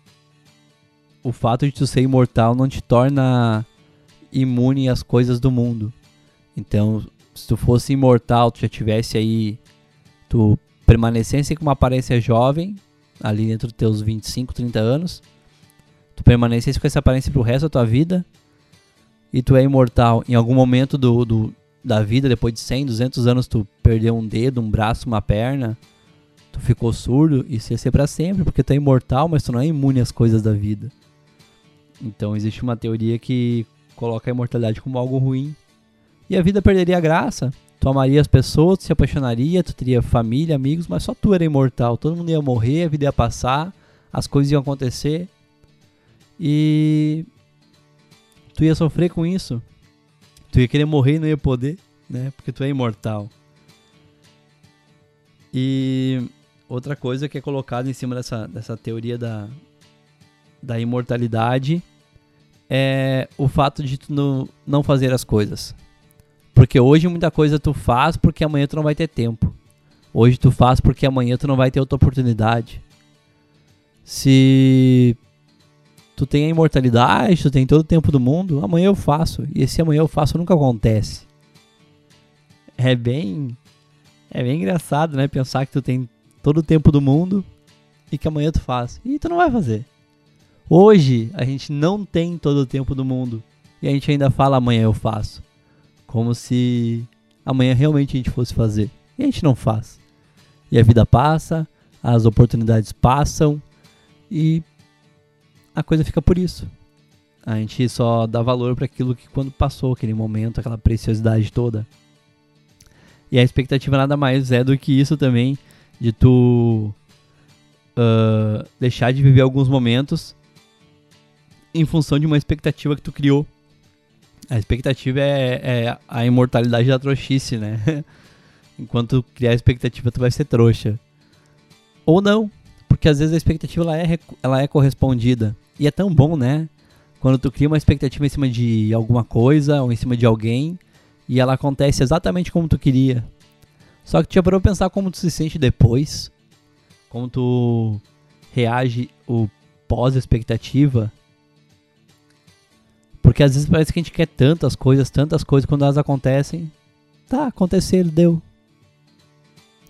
A: o fato de tu ser imortal não te torna imune às coisas do mundo. Então, se tu fosse imortal, tu já tivesse aí, tu permanecesse com uma aparência jovem, ali dentro dos teus 25, 30 anos, tu permanecesse com essa aparência pro resto da tua vida e tu é imortal. Em algum momento do, do, da vida, depois de 100, 200 anos, tu perdeu um dedo, um braço, uma perna, tu ficou surdo, isso ia ser pra sempre, porque tu é imortal, mas tu não é imune às coisas da vida. Então existe uma teoria que coloca a imortalidade como algo ruim. E a vida perderia a graça. Tu amaria as pessoas, tu se apaixonaria, tu teria família, amigos, mas só tu era imortal. Todo mundo ia morrer, a vida ia passar, as coisas iam acontecer. E tu ia sofrer com isso. Tu ia querer morrer e não ia poder, né? Porque tu é imortal. E outra coisa que é colocada em cima dessa, dessa teoria da, da imortalidade é o fato de tu não, não fazer as coisas. Porque hoje muita coisa tu faz porque amanhã tu não vai ter tempo. Hoje tu faz porque amanhã tu não vai ter outra oportunidade. Se tu tem a imortalidade, tu tem todo o tempo do mundo, amanhã eu faço. E esse amanhã eu faço nunca acontece. É bem é bem engraçado, né, pensar que tu tem todo o tempo do mundo e que amanhã tu faz. E tu não vai fazer. Hoje a gente não tem todo o tempo do mundo e a gente ainda fala amanhã eu faço. Como se amanhã realmente a gente fosse fazer. E a gente não faz. E a vida passa, as oportunidades passam e a coisa fica por isso. A gente só dá valor para aquilo que quando passou aquele momento, aquela preciosidade toda. E a expectativa nada mais é do que isso também, de tu uh, deixar de viver alguns momentos em função de uma expectativa que tu criou. A expectativa é, é a imortalidade da trouxice, né? Enquanto tu criar a expectativa, tu vai ser trouxa. Ou não, porque às vezes a expectativa ela é, ela é correspondida. E é tão bom, né? Quando tu cria uma expectativa em cima de alguma coisa ou em cima de alguém e ela acontece exatamente como tu queria. Só que tu já parou pensar como tu se sente depois? Como tu reage o pós-expectativa? Porque às vezes parece que a gente quer tantas coisas, tantas coisas, quando elas acontecem, tá, aconteceram, deu.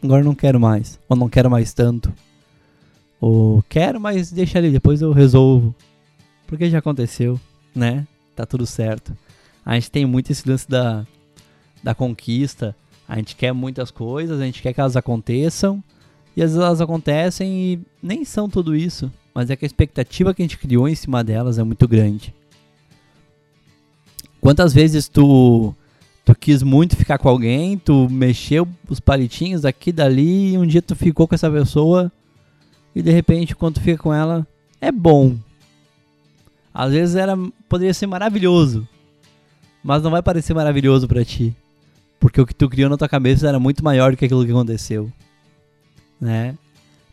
A: Agora não quero mais, ou não quero mais tanto. Ou quero, mas deixa ali, depois eu resolvo. Porque já aconteceu, né? Tá tudo certo. A gente tem muito esse lance da, da conquista. A gente quer muitas coisas, a gente quer que elas aconteçam. E às vezes elas acontecem e nem são tudo isso. Mas é que a expectativa que a gente criou em cima delas é muito grande. Quantas vezes tu tu quis muito ficar com alguém, tu mexeu os palitinhos daqui dali e um dia tu ficou com essa pessoa e de repente quando tu fica com ela é bom. Às vezes era poderia ser maravilhoso, mas não vai parecer maravilhoso para ti, porque o que tu criou na tua cabeça era muito maior do que aquilo que aconteceu, né?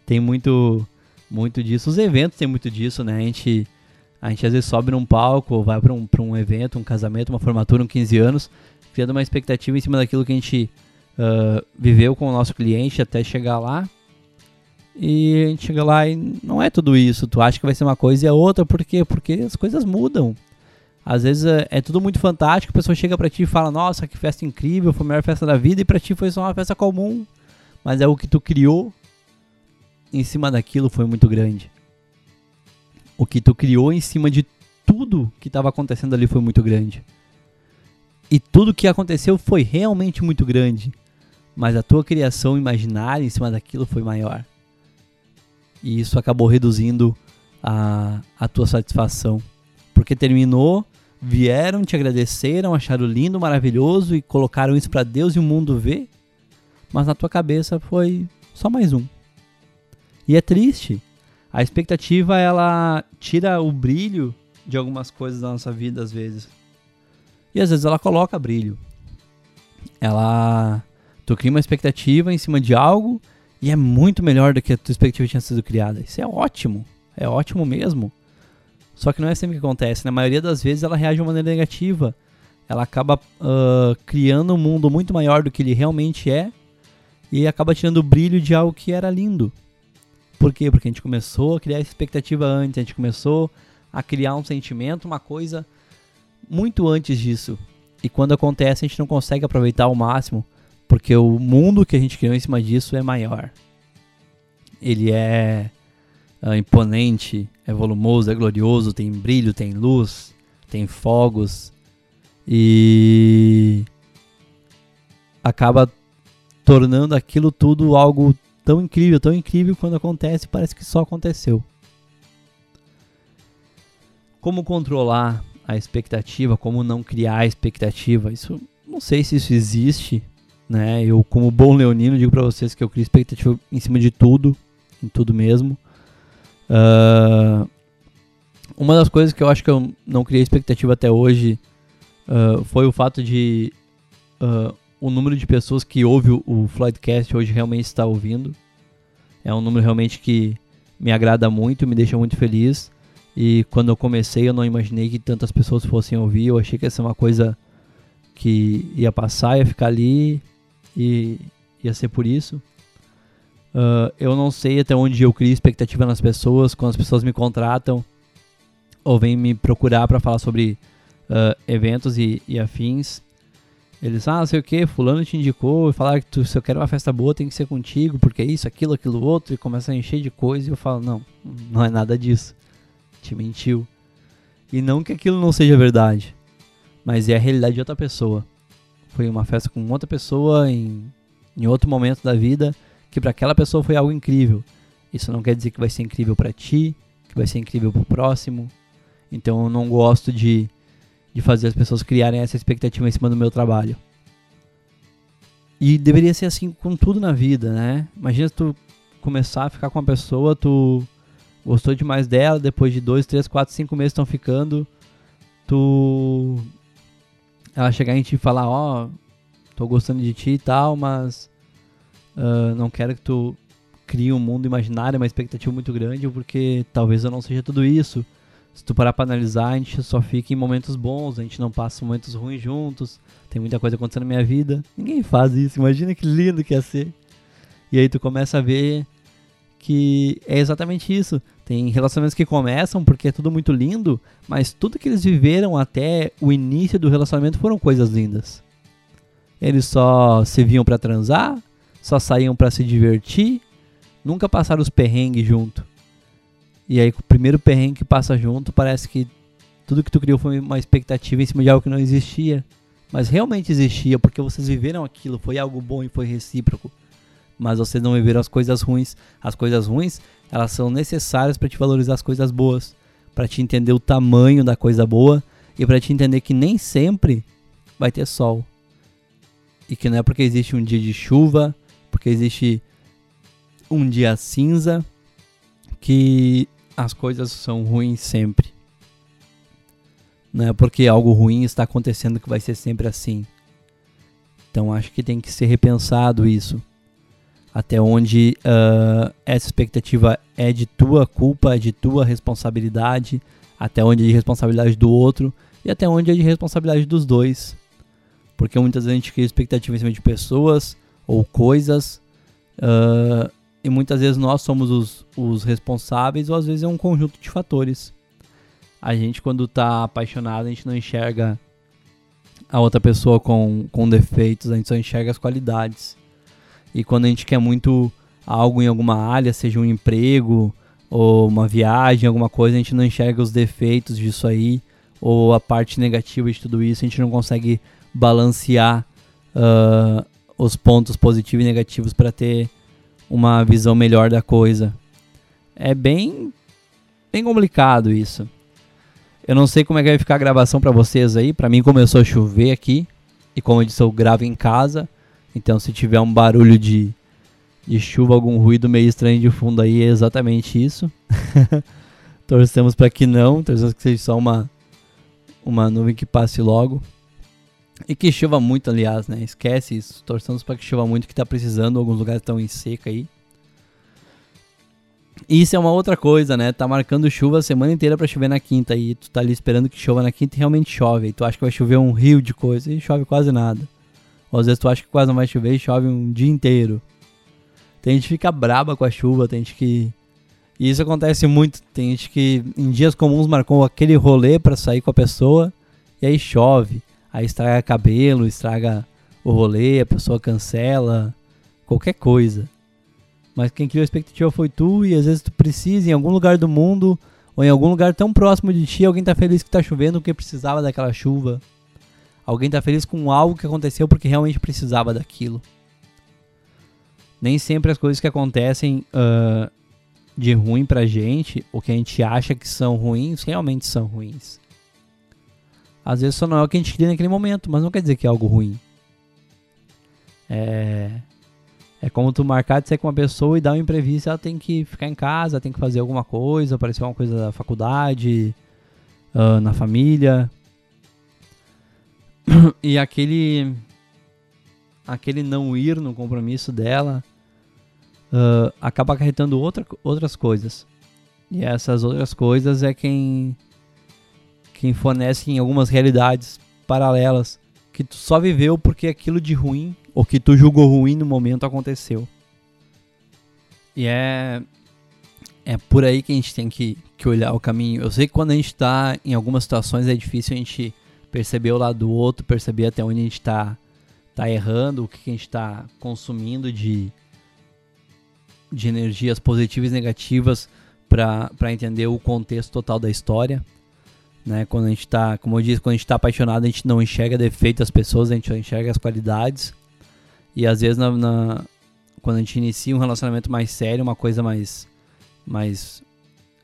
A: Tem muito muito disso, os eventos tem muito disso, né? A gente a gente às vezes sobe num palco, vai para um, pra um evento, um casamento, uma formatura, um 15 anos, criando uma expectativa em cima daquilo que a gente uh, viveu com o nosso cliente até chegar lá. E a gente chega lá e não é tudo isso. Tu acha que vai ser uma coisa e é outra. Por quê? Porque as coisas mudam. Às vezes é, é tudo muito fantástico, a pessoa chega pra ti e fala, nossa, que festa incrível, foi a melhor festa da vida, e pra ti foi só uma festa comum. Mas é o que tu criou em cima daquilo foi muito grande o que tu criou em cima de tudo que estava acontecendo ali foi muito grande. E tudo que aconteceu foi realmente muito grande. Mas a tua criação imaginária em cima daquilo foi maior. E isso acabou reduzindo a, a tua satisfação. Porque terminou, vieram, te agradeceram, acharam lindo, maravilhoso e colocaram isso para Deus e o mundo ver. Mas na tua cabeça foi só mais um. E é triste a expectativa ela tira o brilho de algumas coisas da nossa vida às vezes. E às vezes ela coloca brilho. Ela tu cria uma expectativa em cima de algo e é muito melhor do que a tua expectativa tinha sido criada. Isso é ótimo. É ótimo mesmo. Só que não é sempre que acontece. Na maioria das vezes ela reage de uma maneira negativa. Ela acaba uh, criando um mundo muito maior do que ele realmente é e acaba tirando o brilho de algo que era lindo. Por quê? Porque a gente começou a criar expectativa antes, a gente começou a criar um sentimento, uma coisa muito antes disso. E quando acontece, a gente não consegue aproveitar ao máximo, porque o mundo que a gente criou em cima disso é maior. Ele é, é imponente, é volumoso, é glorioso, tem brilho, tem luz, tem fogos e acaba tornando aquilo tudo algo tão incrível, tão incrível quando acontece, parece que só aconteceu. Como controlar a expectativa, como não criar expectativa? Isso não sei se isso existe, né? Eu como bom leonino digo para vocês que eu crio expectativa em cima de tudo, em tudo mesmo. Uh, uma das coisas que eu acho que eu não criei expectativa até hoje uh, foi o fato de uh, o número de pessoas que ouve o, o Floydcast hoje realmente está ouvindo. É um número realmente que me agrada muito, me deixa muito feliz. E quando eu comecei, eu não imaginei que tantas pessoas fossem ouvir. Eu achei que ia ser uma coisa que ia passar, ia ficar ali e ia ser por isso. Uh, eu não sei até onde eu crio expectativa nas pessoas, quando as pessoas me contratam ou vêm me procurar para falar sobre uh, eventos e, e, afins. Eles, ah, sei o que, fulano te indicou, falaram que tu, se eu quero uma festa boa tem que ser contigo, porque é isso, aquilo, aquilo outro, e começa a encher de coisa, e eu falo, não, não é nada disso. Te mentiu. E não que aquilo não seja verdade, mas é a realidade de outra pessoa. Foi uma festa com outra pessoa em, em outro momento da vida, que para aquela pessoa foi algo incrível. Isso não quer dizer que vai ser incrível para ti, que vai ser incrível pro próximo. Então eu não gosto de de fazer as pessoas criarem essa expectativa em cima do meu trabalho. E deveria ser assim com tudo na vida, né? Imagina se tu começar a ficar com uma pessoa, tu gostou demais dela, depois de dois, três, quatro, cinco meses estão ficando, tu ela chegar em ti e falar, ó, oh, tô gostando de ti e tal, mas uh, não quero que tu crie um mundo imaginário, uma expectativa muito grande, porque talvez eu não seja tudo isso se tu parar pra analisar, a gente só fica em momentos bons, a gente não passa momentos ruins juntos, tem muita coisa acontecendo na minha vida. Ninguém faz isso, imagina que lindo que ia ser. E aí tu começa a ver que é exatamente isso. Tem relacionamentos que começam porque é tudo muito lindo, mas tudo que eles viveram até o início do relacionamento foram coisas lindas. Eles só se viam para transar, só saíam para se divertir, nunca passaram os perrengues junto. E aí, o primeiro perrengue que passa junto, parece que tudo que tu criou foi uma expectativa em cima de algo que não existia. Mas realmente existia, porque vocês viveram aquilo, foi algo bom e foi recíproco. Mas vocês não viveram as coisas ruins. As coisas ruins, elas são necessárias para te valorizar as coisas boas, para te entender o tamanho da coisa boa e para te entender que nem sempre vai ter sol. E que não é porque existe um dia de chuva, porque existe um dia cinza, que as coisas são ruins sempre. Não é porque algo ruim está acontecendo que vai ser sempre assim. Então acho que tem que ser repensado isso. Até onde uh, essa expectativa é de tua culpa, é de tua responsabilidade, até onde é de responsabilidade do outro e até onde é de responsabilidade dos dois. Porque muitas vezes a gente cria expectativa em cima de pessoas ou coisas uh, e muitas vezes nós somos os, os responsáveis, ou às vezes é um conjunto de fatores. A gente, quando está apaixonado, a gente não enxerga a outra pessoa com, com defeitos, a gente só enxerga as qualidades. E quando a gente quer muito algo em alguma área, seja um emprego ou uma viagem, alguma coisa, a gente não enxerga os defeitos disso aí ou a parte negativa de tudo isso, a gente não consegue balancear uh, os pontos positivos e negativos para ter uma visão melhor da coisa. É bem bem complicado isso. Eu não sei como é que vai ficar a gravação para vocês aí. Para mim começou a chover aqui e como eu disse eu gravo em casa. Então se tiver um barulho de de chuva, algum ruído meio estranho de fundo aí, é exatamente isso. torcemos para que não, torcemos que seja só uma uma nuvem que passe logo. E que chova muito, aliás, né? Esquece isso. Torçamos para que chova muito, que tá precisando. Alguns lugares estão em seca aí. Isso é uma outra coisa, né? Tá marcando chuva a semana inteira para chover na quinta. E tu tá ali esperando que chova na quinta e realmente chove. E tu acha que vai chover um rio de coisa e chove quase nada. Ou às vezes tu acha que quase não vai chover e chove um dia inteiro. Tem gente que fica braba com a chuva, tem gente que. E isso acontece muito. Tem gente que em dias comuns marcou aquele rolê para sair com a pessoa e aí chove aí estraga cabelo, estraga o rolê, a pessoa cancela, qualquer coisa. Mas quem criou a expectativa foi tu e às vezes tu precisa em algum lugar do mundo ou em algum lugar tão próximo de ti, alguém tá feliz que tá chovendo porque precisava daquela chuva. Alguém tá feliz com algo que aconteceu porque realmente precisava daquilo. Nem sempre as coisas que acontecem uh, de ruim pra gente, ou que a gente acha que são ruins, realmente são ruins. Às vezes só não é o que a gente queria naquele momento, mas não quer dizer que é algo ruim. É. É como tu marcar de sair com uma pessoa e dar um imprevisto, ela tem que ficar em casa, tem que fazer alguma coisa, aparecer alguma coisa da faculdade, uh, na família. E aquele. aquele não ir no compromisso dela uh, acaba acarretando outra, outras coisas. E essas outras coisas é quem, fornece em algumas realidades paralelas que tu só viveu porque aquilo de ruim ou que tu julgou ruim no momento aconteceu. E é é por aí que a gente tem que, que olhar o caminho. Eu sei que quando a gente está em algumas situações é difícil a gente perceber o lado do outro, perceber até onde a gente está tá errando, o que a gente está consumindo de, de energias positivas e negativas para entender o contexto total da história. Né? Quando a gente está, como eu disse, quando a gente está apaixonado, a gente não enxerga defeitos das pessoas, a gente só enxerga as qualidades. E às vezes, na, na, quando a gente inicia um relacionamento mais sério, uma coisa mais, mais,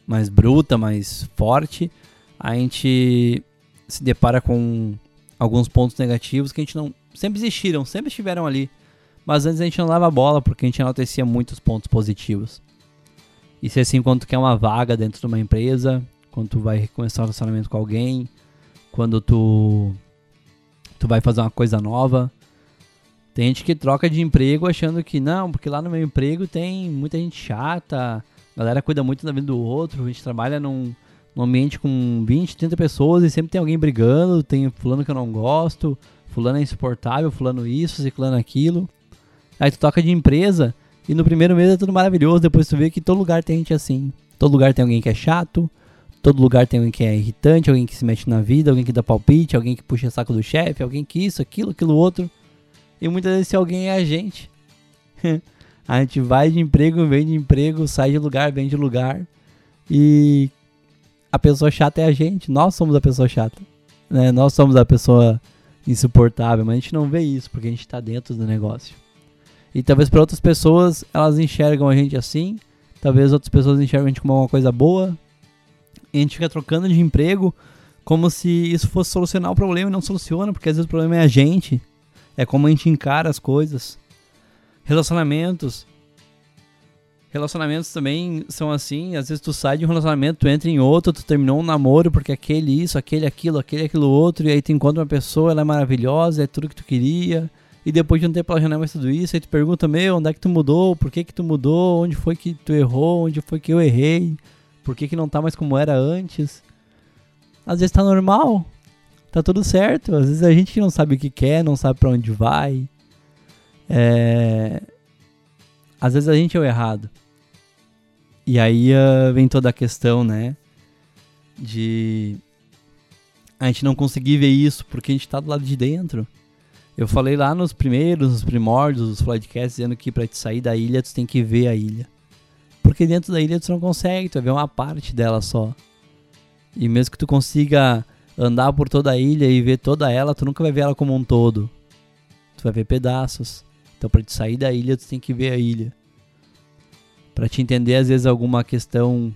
A: mais bruta, mais forte, a gente se depara com alguns pontos negativos que a gente não. Sempre existiram, sempre estiveram ali. Mas antes a gente não lava a bola porque a gente enaltecia muitos pontos positivos. E se assim, quando tu quer uma vaga dentro de uma empresa, quando tu vai começar um relacionamento com alguém, quando tu, tu vai fazer uma coisa nova. Tem gente que troca de emprego achando que não, porque lá no meu emprego tem muita gente chata, a galera cuida muito da vida do outro, a gente trabalha num, num ambiente com 20, 30 pessoas e sempre tem alguém brigando, tem fulano que eu não gosto, fulano é insuportável, fulano isso, ciclano aquilo. Aí tu toca de empresa e no primeiro mês é tudo maravilhoso, depois tu vê que todo lugar tem gente assim. Todo lugar tem alguém que é chato, todo lugar tem alguém que é irritante, alguém que se mete na vida, alguém que dá palpite, alguém que puxa saco do chefe, alguém que isso, aquilo, aquilo outro. E muitas vezes esse alguém é a gente. a gente vai de emprego, vem de emprego, sai de lugar, vem de lugar. E a pessoa chata é a gente, nós somos a pessoa chata. Né? Nós somos a pessoa insuportável, mas a gente não vê isso porque a gente está dentro do negócio. E talvez para outras pessoas elas enxergam a gente assim, talvez outras pessoas enxergam a gente como uma coisa boa. A gente fica trocando de emprego como se isso fosse solucionar o problema e não soluciona, porque às vezes o problema é a gente. É como a gente encara as coisas. Relacionamentos, Relacionamentos também são assim, às vezes tu sai de um relacionamento, tu entra em outro, tu terminou um namoro porque aquele isso, aquele aquilo, aquele aquilo outro, e aí tu encontra uma pessoa, ela é maravilhosa, é tudo que tu queria, e depois de um tempo ela já não é mais tudo isso, aí tu pergunta, meu, onde é que tu mudou, por que que tu mudou, onde foi que tu errou, onde foi que eu errei, por que que não tá mais como era antes. Às vezes tá normal, tá tudo certo, às vezes a gente não sabe o que quer, não sabe para onde vai, é às vezes a gente é o errado. E aí uh, vem toda a questão, né? De a gente não conseguir ver isso porque a gente tá do lado de dentro. Eu falei lá nos primeiros, nos primórdios dos Floydcasts, dizendo que para te sair da ilha, tu tem que ver a ilha. Porque dentro da ilha tu não consegue, tu vai ver uma parte dela só. E mesmo que tu consiga andar por toda a ilha e ver toda ela, tu nunca vai ver ela como um todo. Tu vai ver pedaços. Então, para te sair da ilha, tu tem que ver a ilha. Para te entender, às vezes, alguma questão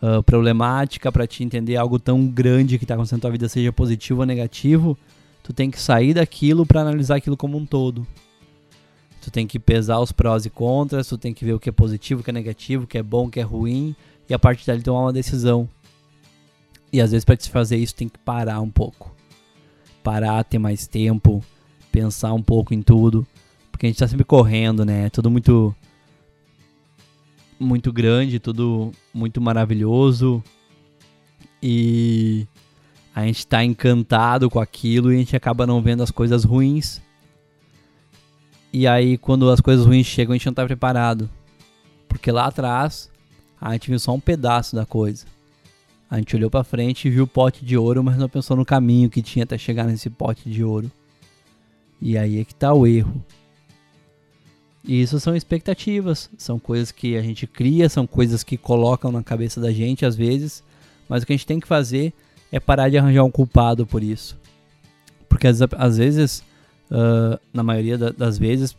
A: uh, problemática, para te entender algo tão grande que está acontecendo na tua vida, seja positivo ou negativo, tu tem que sair daquilo para analisar aquilo como um todo. Tu tem que pesar os prós e contras, tu tem que ver o que é positivo, o que é negativo, o que é bom, o que é ruim, e a partir dali tomar uma decisão. E às vezes para te fazer isso tem que parar um pouco. Parar, ter mais tempo, pensar um pouco em tudo. Porque a gente tá sempre correndo, né? Tudo muito. Muito grande, tudo muito maravilhoso. E a gente tá encantado com aquilo e a gente acaba não vendo as coisas ruins. E aí, quando as coisas ruins chegam, a gente não tá preparado. Porque lá atrás, a gente viu só um pedaço da coisa. A gente olhou para frente e viu o pote de ouro, mas não pensou no caminho que tinha até chegar nesse pote de ouro. E aí é que tá o erro. E isso são expectativas, são coisas que a gente cria, são coisas que colocam na cabeça da gente às vezes, mas o que a gente tem que fazer é parar de arranjar um culpado por isso. Porque às, às vezes, uh, na maioria da, das vezes,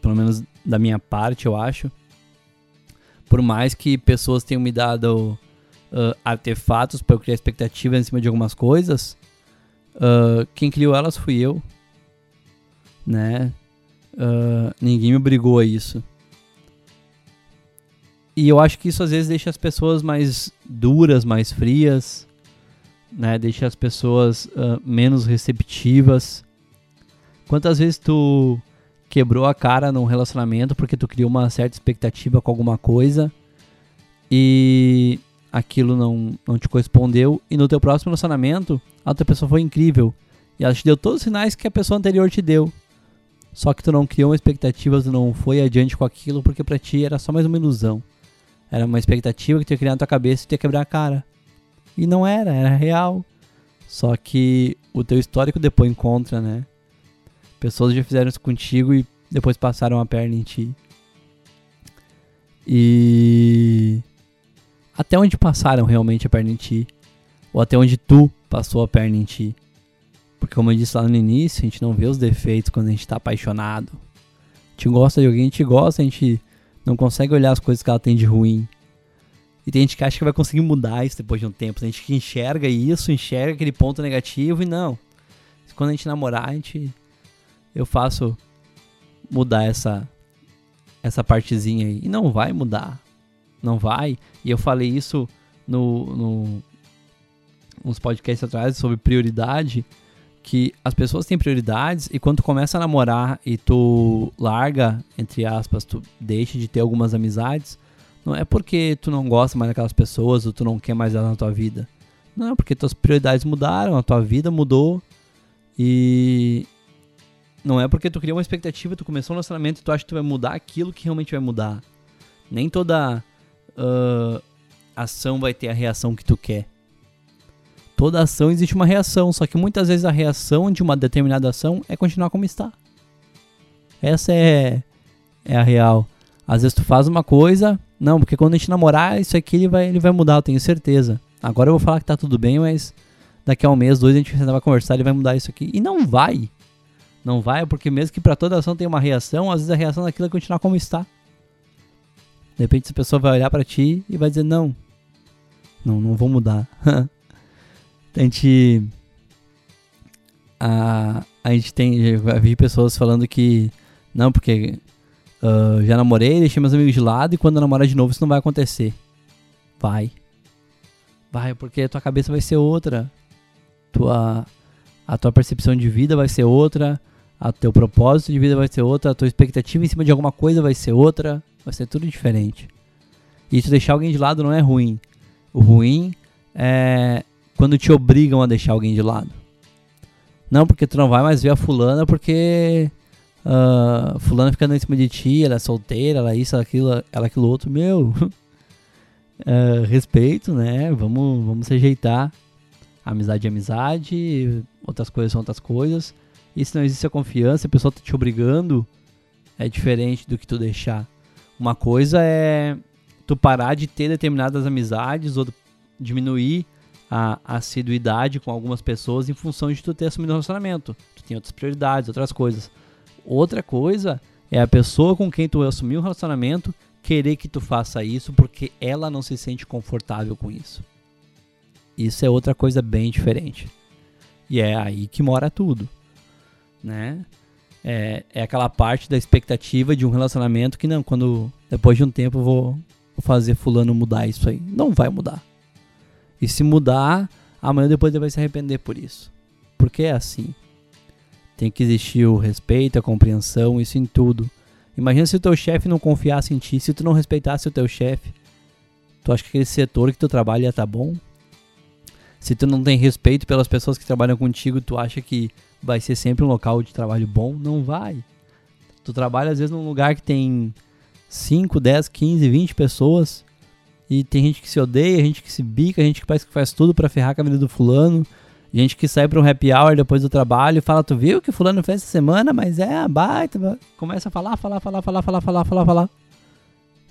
A: pelo menos da minha parte, eu acho, por mais que pessoas tenham me dado uh, artefatos para eu criar expectativas em cima de algumas coisas, uh, quem criou elas fui eu, né? Ninguém me obrigou a isso. E eu acho que isso às vezes deixa as pessoas mais duras, mais frias, né? Deixa as pessoas menos receptivas. Quantas vezes tu quebrou a cara num relacionamento porque tu criou uma certa expectativa com alguma coisa e aquilo não, não te correspondeu e no teu próximo relacionamento a outra pessoa foi incrível e ela te deu todos os sinais que a pessoa anterior te deu. Só que tu não criou uma expectativa, tu não foi adiante com aquilo porque pra ti era só mais uma ilusão. Era uma expectativa que tu ia criar na tua cabeça e tu ia quebrar a cara. E não era, era real. Só que o teu histórico depois encontra, né? Pessoas já fizeram isso contigo e depois passaram a perna em ti. E até onde passaram realmente a perna em ti, ou até onde tu passou a perna em ti. Porque como eu disse lá no início, a gente não vê os defeitos quando a gente tá apaixonado. A gente gosta de alguém, a gente gosta, a gente não consegue olhar as coisas que ela tem de ruim. E tem gente que acha que vai conseguir mudar isso depois de um tempo. Tem gente que enxerga isso, enxerga aquele ponto negativo e não. Quando a gente namorar, a gente. Eu faço mudar essa essa partezinha aí. E não vai mudar. Não vai. E eu falei isso no, no uns podcasts atrás sobre prioridade. Que as pessoas têm prioridades e quando tu começa a namorar e tu larga, entre aspas, tu deixa de ter algumas amizades, não é porque tu não gosta mais daquelas pessoas ou tu não quer mais elas na tua vida. Não, é porque tuas prioridades mudaram, a tua vida mudou e não é porque tu criou uma expectativa, tu começou um relacionamento e tu acha que tu vai mudar aquilo que realmente vai mudar. Nem toda uh, ação vai ter a reação que tu quer. Toda ação existe uma reação, só que muitas vezes a reação de uma determinada ação é continuar como está. Essa é, é a real. Às vezes tu faz uma coisa, não, porque quando a gente namorar, isso aqui ele vai, ele vai mudar, eu tenho certeza. Agora eu vou falar que tá tudo bem, mas daqui a um mês, dois, a gente vai conversar, ele vai mudar isso aqui. E não vai. Não vai, porque mesmo que para toda ação tem uma reação, às vezes a reação daquilo é continuar como está. De repente essa pessoa vai olhar para ti e vai dizer, não, não, não vou mudar. a gente... A, a gente tem, já vi pessoas falando que, não, porque Uh, já namorei, deixei meus amigos de lado e quando eu namorar de novo isso não vai acontecer. Vai. Vai, porque a tua cabeça vai ser outra. Tua, a tua percepção de vida vai ser outra. A teu propósito de vida vai ser outra. A tua expectativa em cima de alguma coisa vai ser outra. Vai ser tudo diferente. E tu deixar alguém de lado não é ruim. O ruim é quando te obrigam a deixar alguém de lado. Não porque tu não vai mais ver a fulana porque uh, fulano ficando em cima de ti, ela é solteira, ela é isso, ela é aquilo, ela é aquilo outro, meu. uh, respeito, né? Vamos, vamos se ajeitar. Amizade é amizade, outras coisas são outras coisas. E se não existe a confiança, a pessoa tá te obrigando, é diferente do que tu deixar. Uma coisa é tu parar de ter determinadas amizades ou diminuir a assiduidade com algumas pessoas em função de tu ter assumido um relacionamento. Tu tem outras prioridades, outras coisas. Outra coisa é a pessoa com quem tu assumiu um relacionamento querer que tu faça isso porque ela não se sente confortável com isso. Isso é outra coisa bem diferente. E é aí que mora tudo, né? É, é aquela parte da expectativa de um relacionamento que não, quando depois de um tempo vou, fazer fulano mudar isso aí. Não vai mudar. E se mudar, amanhã depois ele vai se arrepender por isso. Porque é assim. Tem que existir o respeito, a compreensão, isso em tudo. Imagina se o teu chefe não confiasse em ti, se tu não respeitasse o teu chefe. Tu acha que aquele setor que tu trabalha tá bom? Se tu não tem respeito pelas pessoas que trabalham contigo, tu acha que vai ser sempre um local de trabalho bom? Não vai. Tu trabalha às vezes num lugar que tem 5, 10, 15, 20 pessoas e tem gente que se odeia, gente que se bica, gente que parece que faz tudo para ferrar a vida do fulano. Gente que sai pra um happy hour depois do trabalho e fala, tu viu que fulano fez essa semana? Mas é a baita. Começa a falar, falar, falar, falar, falar, falar, falar, falar.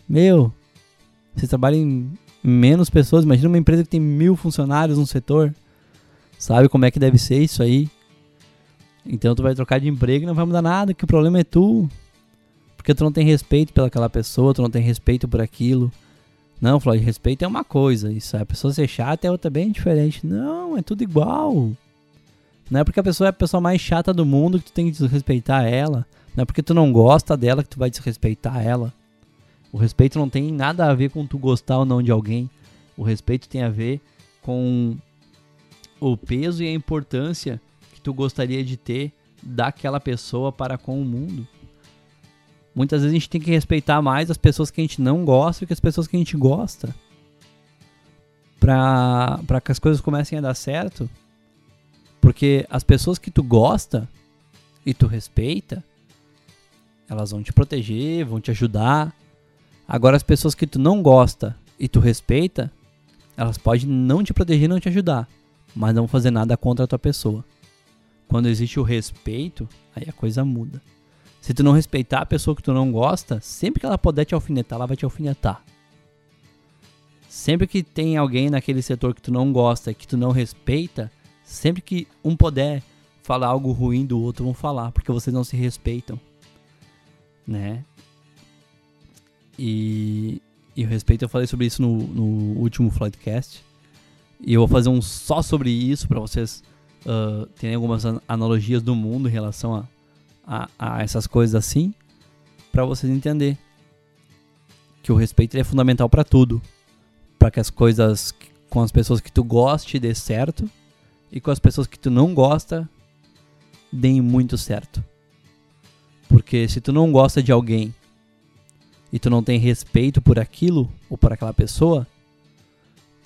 A: Meu, você trabalha em menos pessoas. Imagina uma empresa que tem mil funcionários no setor. Sabe como é que deve ser isso aí? Então tu vai trocar de emprego e não vai mudar nada, que o problema é tu. Porque tu não tem respeito pelaquela pessoa, tu não tem respeito por aquilo. Não, Flávio, respeito é uma coisa. Isso a pessoa ser chata é outra bem diferente. Não, é tudo igual. Não é porque a pessoa é a pessoa mais chata do mundo que tu tem que desrespeitar ela. Não é porque tu não gosta dela que tu vai desrespeitar ela. O respeito não tem nada a ver com tu gostar ou não de alguém. O respeito tem a ver com o peso e a importância que tu gostaria de ter daquela pessoa para com o mundo. Muitas vezes a gente tem que respeitar mais as pessoas que a gente não gosta do que as pessoas que a gente gosta. Para que as coisas comecem a dar certo. Porque as pessoas que tu gosta e tu respeita, elas vão te proteger, vão te ajudar. Agora as pessoas que tu não gosta e tu respeita, elas podem não te proteger, não te ajudar, mas não fazer nada contra a tua pessoa. Quando existe o respeito, aí a coisa muda. Se tu não respeitar a pessoa que tu não gosta, sempre que ela puder te alfinetar, ela vai te alfinetar. Sempre que tem alguém naquele setor que tu não gosta, que tu não respeita, sempre que um puder falar algo ruim do outro, vão falar, porque vocês não se respeitam. Né? E, e o respeito, eu falei sobre isso no, no último Flightcast. E eu vou fazer um só sobre isso para vocês uh, terem algumas analogias do mundo em relação a, a, a essas coisas assim, para vocês entenderem que o respeito é fundamental para tudo, para que as coisas com as pessoas que tu goste dê certo e com as pessoas que tu não gosta deem muito certo. Porque se tu não gosta de alguém e tu não tem respeito por aquilo ou por aquela pessoa,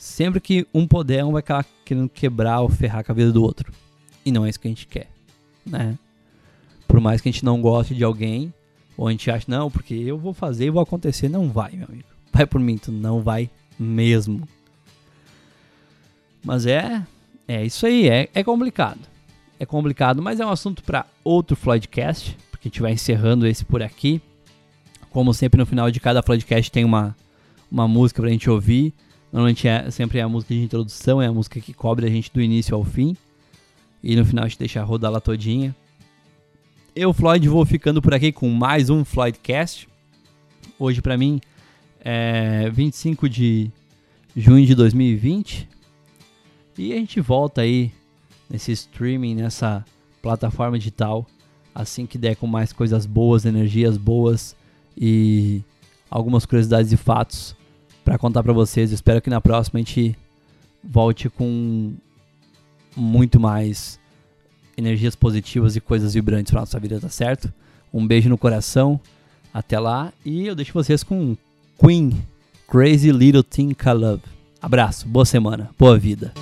A: sempre que um puder, um vai acabar querendo quebrar ou ferrar a vida do outro. E não é isso que a gente quer, né? Por mais que a gente não goste de alguém, ou a gente ache, não, porque eu vou fazer e vou acontecer, não vai, meu amigo. Vai por mim, tu não vai mesmo. Mas é, é isso aí, é, é complicado. É complicado, mas é um assunto para outro Floydcast, porque a gente vai encerrando esse por aqui. Como sempre, no final de cada podcast tem uma, uma música pra gente ouvir. Normalmente é, sempre é a música de introdução, é a música que cobre a gente do início ao fim. E no final a gente deixa rodar lá todinha. Eu, Floyd, vou ficando por aqui com mais um Floydcast. Hoje para mim é 25 de junho de 2020. E a gente volta aí nesse streaming, nessa plataforma digital, assim que der com mais coisas boas, energias boas e algumas curiosidades e fatos para contar para vocês. espero que na próxima a gente volte com muito mais energias positivas e coisas vibrantes para nossa vida, tá certo? Um beijo no coração. Até lá e eu deixo vocês com Queen, Crazy Little Thing I Love. Abraço, boa semana, boa vida.